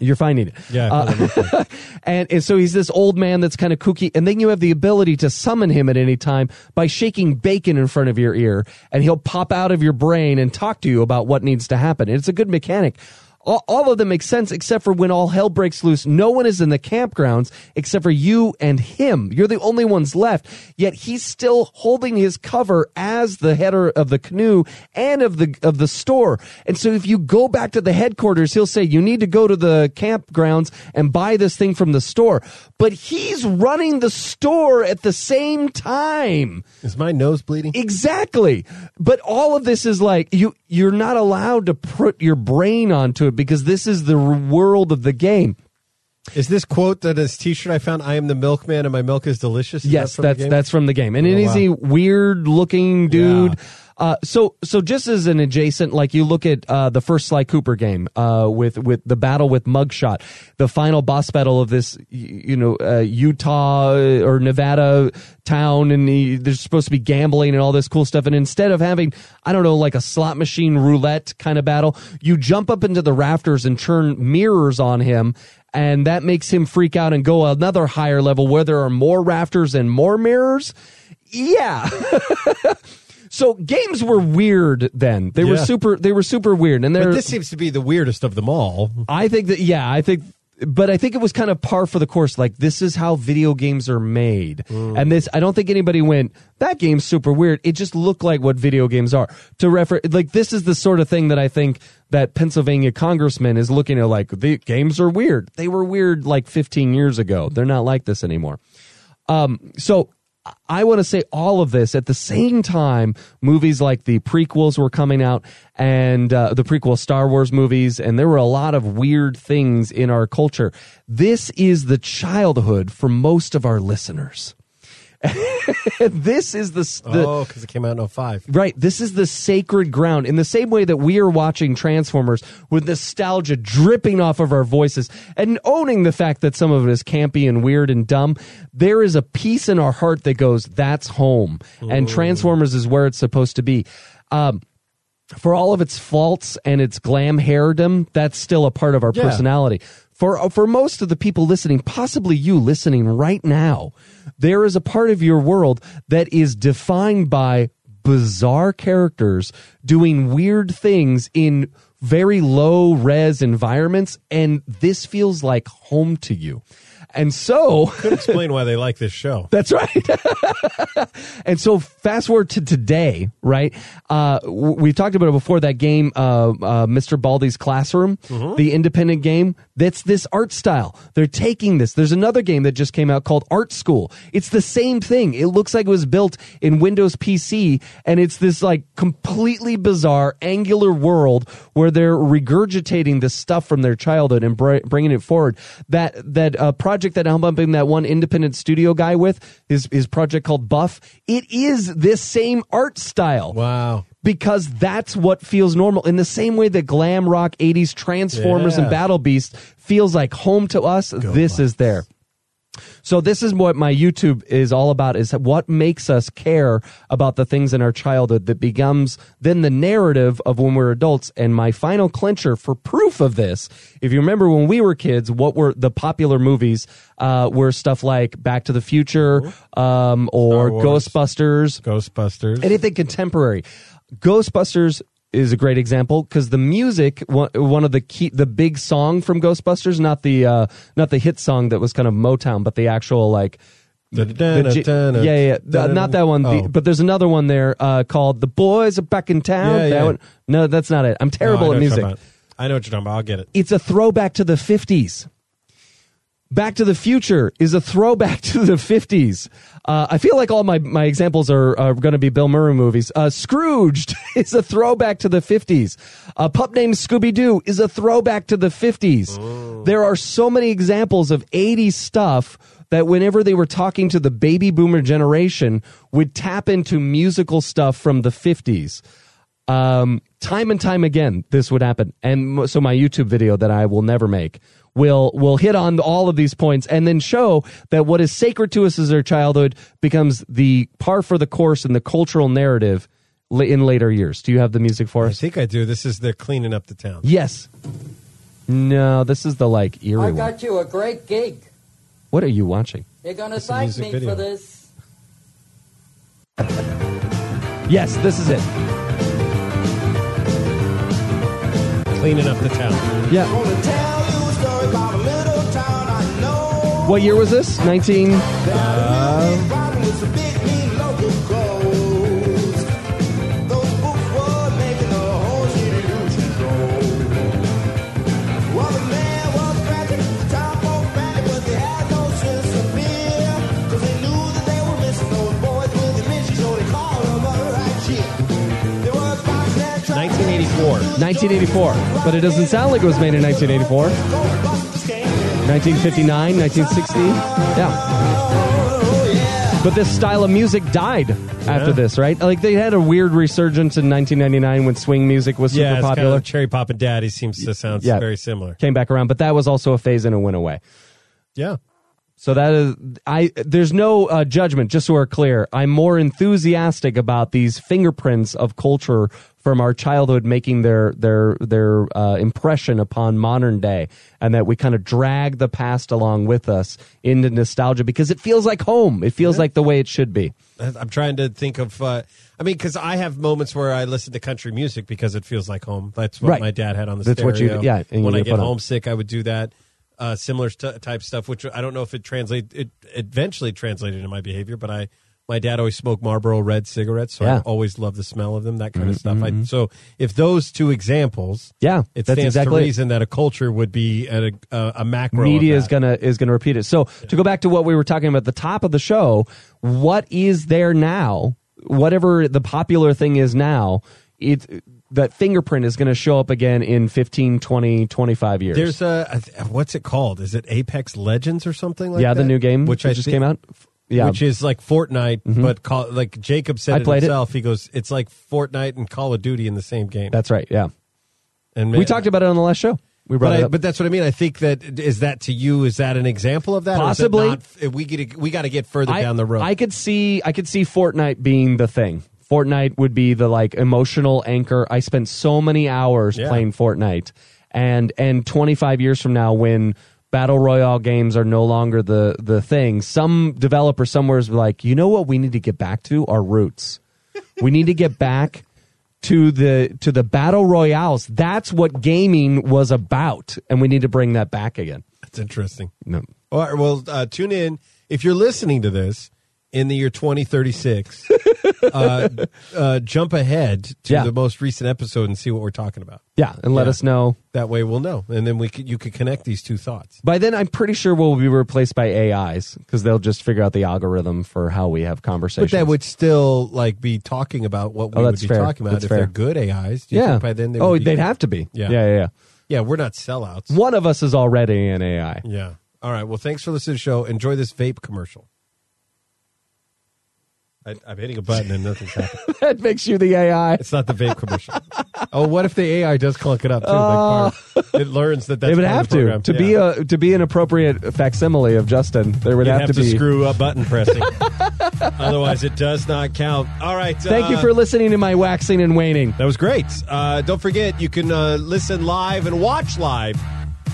[SPEAKER 4] you're finding it.
[SPEAKER 1] Yeah.
[SPEAKER 4] Uh, <laughs> and, and so he's this old man that's kind of kooky. And then you have the ability to summon him at any time by shaking bacon in front of your ear, and he'll pop out of your brain and talk to you about what needs to happen. And it's a good mechanic. All, all of them make sense except for when all hell breaks loose. No one is in the campgrounds except for you and him. You're the only ones left. Yet he's still holding his cover as the header of the canoe and of the of the store. And so if you go back to the headquarters, he'll say you need to go to the campgrounds and buy this thing from the store. But he's running the store at the same time.
[SPEAKER 1] Is my nose bleeding?
[SPEAKER 4] Exactly. But all of this is like you you're not allowed to put your brain onto it because this is the world of the game.
[SPEAKER 1] Is this quote that this T-shirt I found? I am the milkman, and my milk is delicious. Is
[SPEAKER 4] yes,
[SPEAKER 1] that from the
[SPEAKER 4] that's that's from the game, and
[SPEAKER 1] Oh,
[SPEAKER 4] it is
[SPEAKER 1] wow.
[SPEAKER 4] a weird looking dude. Uh, so so just as an adjacent, like you look at uh, the first Sly Cooper game uh, with with the battle with Mugshot, the final boss battle of this, you know, uh, Utah or Nevada town, and the, there's supposed to be gambling and all this cool stuff. And instead of having, I don't know, like a slot machine roulette kind of battle, you jump up into the rafters and turn mirrors on him. And that makes him freak out and go another higher level where there are more rafters and more mirrors. Yeah. <laughs> so games were weird then. They were super. They were super weird, and
[SPEAKER 1] But this seems to be the weirdest of them all.
[SPEAKER 4] I think that yeah, I think but I think it was kind of par for the course. Like this is how video games are made, and this I don't think anybody went that game's super weird. It just looked like what video games are. To refer like this is the sort of thing that I think that Pennsylvania congressman is looking at. Like the games are weird. They were weird like 15 years ago. They're not like this anymore. Um, so I want to say all of this at the same time. Movies like the prequels were coming out, and uh, the prequel Star Wars movies, and there were a lot of weird things in our culture. This is the childhood for most of our listeners. <laughs> this is the, the
[SPEAKER 1] oh, because it came out in 05.
[SPEAKER 4] Right. This is the sacred ground. In the same way that we are watching Transformers with nostalgia dripping off of our voices and owning the fact that some of it is campy and weird and dumb, there is a piece in our heart that goes, that's home. And Transformers is where it's supposed to be. Um, for all of its faults and its glam hairdom, that's still a part of our
[SPEAKER 1] Yeah.
[SPEAKER 4] personality. For uh, for most of the people listening, possibly you listening right now, there is a part of your world that is defined by bizarre characters doing weird things in very low res environments, and this feels like home to you. And so,
[SPEAKER 1] Could explain why they like this show. <laughs>
[SPEAKER 4] that's right. <laughs> and so fast forward to today, right? Uh, we've talked about it before that game, uh, uh, Mr. Baldy's Classroom, the independent game. That's this art style. They're taking this. There's another game that just came out called Art School. It's the same thing. It looks like it was built in Windows PC and it's this like completely bizarre angular world where they're regurgitating this stuff from their childhood and br- bringing it forward. That, that, uh, project that I'm bumping that one independent studio guy with, his, his project called Buff, it is this same art style.
[SPEAKER 1] Wow.
[SPEAKER 4] Because that's what feels normal. In the same way that glam rock 80s Transformers and Battle Beast feels like home to us, this is there. So this is what my YouTube is all about is what makes us care about the things in our childhood that becomes then the narrative of when we're adults. And my final clincher for proof of this, if you remember when we were kids, what were the popular movies uh, were stuff like Back to the Future um, or Ghostbusters.
[SPEAKER 1] Ghostbusters.
[SPEAKER 4] Anything contemporary. Ghostbusters is a great example because the music, one, of the key, the big song from Ghostbusters, not the uh, not the hit song that was kind of Motown, but the actual like. the yeah, yeah, yeah. The- not that one. the-
[SPEAKER 1] Oh.
[SPEAKER 4] but there's another one there uh, called "The Boys Are Back in Town."
[SPEAKER 1] Yeah,
[SPEAKER 4] that
[SPEAKER 1] yeah.
[SPEAKER 4] one. No, that's not it. I'm terrible
[SPEAKER 1] know
[SPEAKER 4] at music.
[SPEAKER 1] I know what you're talking about. I'll get it.
[SPEAKER 4] it's a throwback to the 50s. Back to the Future is a throwback <laughs> to the 50s. Uh, I feel like all my, my examples are, are going to be Bill Murray movies. Uh, Scrooged <laughs> is a throwback to the 50s. A pup named Scooby Doo is a throwback to the 50s. There are so many examples of 80s stuff that whenever they were talking to the baby boomer generation would tap into musical stuff from the 50s um, time and time again this would happen and so my youtube video that i will never make will will hit on all of these points and then show that what is sacred to us as our childhood becomes the par for the course in the cultural narrative in later years do you have the music for
[SPEAKER 1] I
[SPEAKER 4] us
[SPEAKER 1] think I do. This is the cleaning up the town.
[SPEAKER 4] yes no this is the like eerie
[SPEAKER 12] I
[SPEAKER 4] one
[SPEAKER 12] got you a great gig.
[SPEAKER 4] what are you watching
[SPEAKER 12] You're gonna
[SPEAKER 4] It's
[SPEAKER 12] thank me
[SPEAKER 4] video.
[SPEAKER 12] for this.
[SPEAKER 4] yes this is it
[SPEAKER 1] Cleaning up the town.
[SPEAKER 4] yeah what year was this 19
[SPEAKER 1] 1984.
[SPEAKER 4] 1984, but it doesn't sound like it was made in 1984. 1959, 1960. Yeah. But this style of music died after
[SPEAKER 1] Yeah.
[SPEAKER 4] this, right? Like they had a weird resurgence in 1999 when swing music was super
[SPEAKER 1] yeah, it's
[SPEAKER 4] popular.
[SPEAKER 1] Kind of Cherry Poppin' Daddy seems to sound
[SPEAKER 4] Yeah.
[SPEAKER 1] very similar.
[SPEAKER 4] Came back around, but that was also a phase and it went away.
[SPEAKER 1] Yeah.
[SPEAKER 4] So that is, I. There's no uh, judgment. Just so we're clear, I'm more enthusiastic about these fingerprints of culture from our childhood making their their their uh, impression upon modern day, and that we kind of drag the past along with us into nostalgia because it feels like home. It feels like the way it should be.
[SPEAKER 1] I'm trying to think of. Uh, I mean, because I have moments where I listen to country music because it feels like home. That's what
[SPEAKER 4] Right.
[SPEAKER 1] my dad had on the
[SPEAKER 4] That's
[SPEAKER 1] stereo.
[SPEAKER 4] what you- yeah,
[SPEAKER 1] when I get
[SPEAKER 4] put on.
[SPEAKER 1] homesick, I would do that. uh, similar st- type stuff. Which I don't know if it translate it eventually translated into my behavior, but I my dad always smoked Marlboro Red cigarettes, so I always loved the smell of them, that kind of
[SPEAKER 4] Mhm,
[SPEAKER 1] stuff. I,
[SPEAKER 4] mhm.
[SPEAKER 1] so if those two examples,
[SPEAKER 4] Yeah,
[SPEAKER 1] it
[SPEAKER 4] that's
[SPEAKER 1] stands
[SPEAKER 4] exactly
[SPEAKER 1] to
[SPEAKER 4] it.
[SPEAKER 1] reason that a culture would be at a, a, a macro.
[SPEAKER 4] media is
[SPEAKER 1] that.
[SPEAKER 4] gonna is gonna repeat it. So to go back to what we were talking about at the top of the show, what is there now? Whatever the popular thing is now, it that fingerprint is going to show up again in 15, 20, 25 years.
[SPEAKER 1] There's a, a what's it called? Is it Apex Legends or something like
[SPEAKER 4] yeah,
[SPEAKER 1] that?
[SPEAKER 4] the new game
[SPEAKER 1] which
[SPEAKER 4] that
[SPEAKER 1] I
[SPEAKER 4] just
[SPEAKER 1] think-
[SPEAKER 4] came out. Yeah,
[SPEAKER 1] which is like Fortnite,
[SPEAKER 4] Mhm.
[SPEAKER 1] but call, like Jacob said
[SPEAKER 4] I
[SPEAKER 1] it himself. He goes, "It's like Fortnite and Call of Duty in the same game."
[SPEAKER 4] that's right. Yeah,
[SPEAKER 1] and
[SPEAKER 4] we talked about it on the last show. We brought
[SPEAKER 1] but,
[SPEAKER 4] it
[SPEAKER 1] I,
[SPEAKER 4] up.
[SPEAKER 1] but that's what I mean. I think that is that to you. Is that an example of that?
[SPEAKER 4] Possibly.
[SPEAKER 1] not? We get we got to get further
[SPEAKER 4] I,
[SPEAKER 1] down the road.
[SPEAKER 4] I could see I could see Fortnite being the thing. Fortnite would be the like emotional anchor. I spent so many hours
[SPEAKER 1] Yeah.
[SPEAKER 4] playing Fortnite, and and 25 years from now, when battle royale games are no longer the the thing, some developer somewhere is like, you know what, we need to get back to our roots. we need to get back to the to the battle royales. That's what gaming was about, and we need to bring that back again.
[SPEAKER 1] That's interesting.
[SPEAKER 4] No.
[SPEAKER 1] All right, well, uh, tune in if you're listening to this in the year 2036. <laughs> uh, uh, jump ahead to
[SPEAKER 4] Yeah.
[SPEAKER 1] the most recent episode and see what we're talking about.
[SPEAKER 4] Yeah, and let
[SPEAKER 1] Yeah.
[SPEAKER 4] us know
[SPEAKER 1] That way, we'll know, and then we could, you could connect these two thoughts.
[SPEAKER 4] By then, I'm pretty sure we'll be replaced by AIs because they'll just figure out the algorithm for how we have conversations.
[SPEAKER 1] But that would still like be talking about what we
[SPEAKER 4] Oh,
[SPEAKER 1] would be
[SPEAKER 4] fair.
[SPEAKER 1] talking about
[SPEAKER 4] That's
[SPEAKER 1] if
[SPEAKER 4] fair.
[SPEAKER 1] they're good AIs. Do you
[SPEAKER 4] yeah.
[SPEAKER 1] think by then they
[SPEAKER 4] oh,
[SPEAKER 1] would be Oh,
[SPEAKER 4] they'd
[SPEAKER 1] good?
[SPEAKER 4] have to be.
[SPEAKER 1] Yeah.
[SPEAKER 4] yeah, yeah, yeah.
[SPEAKER 1] Yeah, we're not sellouts.
[SPEAKER 4] One of us is already an AI.
[SPEAKER 1] Yeah. All right. Well, thanks for listening to the show. Enjoy this vape commercial. I, I'm hitting a button and nothing's happening. <laughs>
[SPEAKER 4] that makes you the AI.
[SPEAKER 1] It's not the vape commercial. <laughs> oh, what if the AI does clunk it up too?
[SPEAKER 4] Uh,
[SPEAKER 1] like part, it learns that that's
[SPEAKER 4] they would
[SPEAKER 1] part
[SPEAKER 4] have
[SPEAKER 1] of the
[SPEAKER 4] to
[SPEAKER 1] program.
[SPEAKER 4] to
[SPEAKER 1] Yeah.
[SPEAKER 4] be a to be an appropriate facsimile of Justin. There would have,
[SPEAKER 1] have,
[SPEAKER 4] to, be.
[SPEAKER 1] screw up button pressing. <laughs> Otherwise, it does not count. All right.
[SPEAKER 4] Thank you
[SPEAKER 1] uh,
[SPEAKER 4] for listening to my waxing and waning.
[SPEAKER 1] That was great. Uh, don't forget, you can uh, listen live and watch live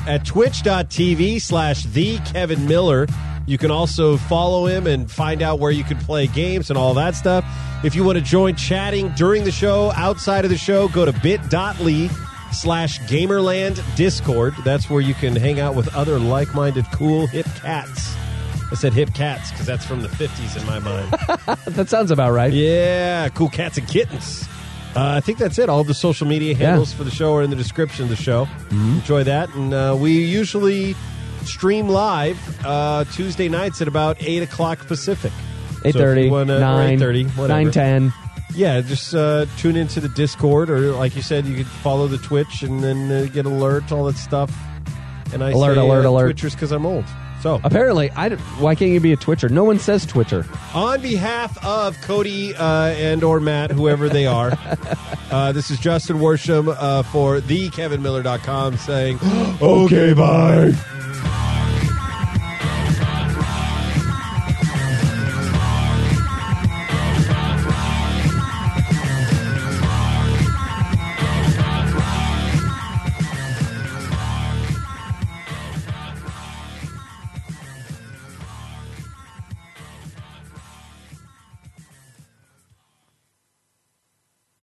[SPEAKER 1] at twitch.tv slash the Kevin Miller. You can also follow him and find out where you can play games and all that stuff. If you want to join chatting during the show, outside of the show, go to bit.ly slash Gamerland Discord. That's where you can hang out with other like-minded, cool, hip cats. I said hip cats because that's from the 50s in my mind. <laughs>
[SPEAKER 4] that sounds about right.
[SPEAKER 1] Yeah, cool cats and kittens. Uh, I think that's it. All the social media handles for the show are in the description of the show.
[SPEAKER 4] Mm-hmm.
[SPEAKER 1] Enjoy that. And uh, we usually stream live uh, Tuesday nights at about 8 o'clock Pacific. So
[SPEAKER 4] 8:30,
[SPEAKER 1] wanna- or
[SPEAKER 4] 9,
[SPEAKER 1] 8:30, whatever.
[SPEAKER 4] 9, 10.
[SPEAKER 1] Yeah, just uh, tune into the Discord, or like you said, you could follow the Twitch and then uh, get alert, all that stuff. And I
[SPEAKER 4] Alert,
[SPEAKER 1] say,
[SPEAKER 4] alert,
[SPEAKER 1] uh,
[SPEAKER 4] alert.
[SPEAKER 1] Twitchers because I'm old. So
[SPEAKER 4] Apparently, I why can't you be a Twitcher? No one says Twitcher.
[SPEAKER 1] On behalf of Cody uh, and or Matt, whoever they are, <laughs> uh, this is Justin Worsham uh, for thekevinmiller.com saying, <gasps>
[SPEAKER 5] Okay, bye.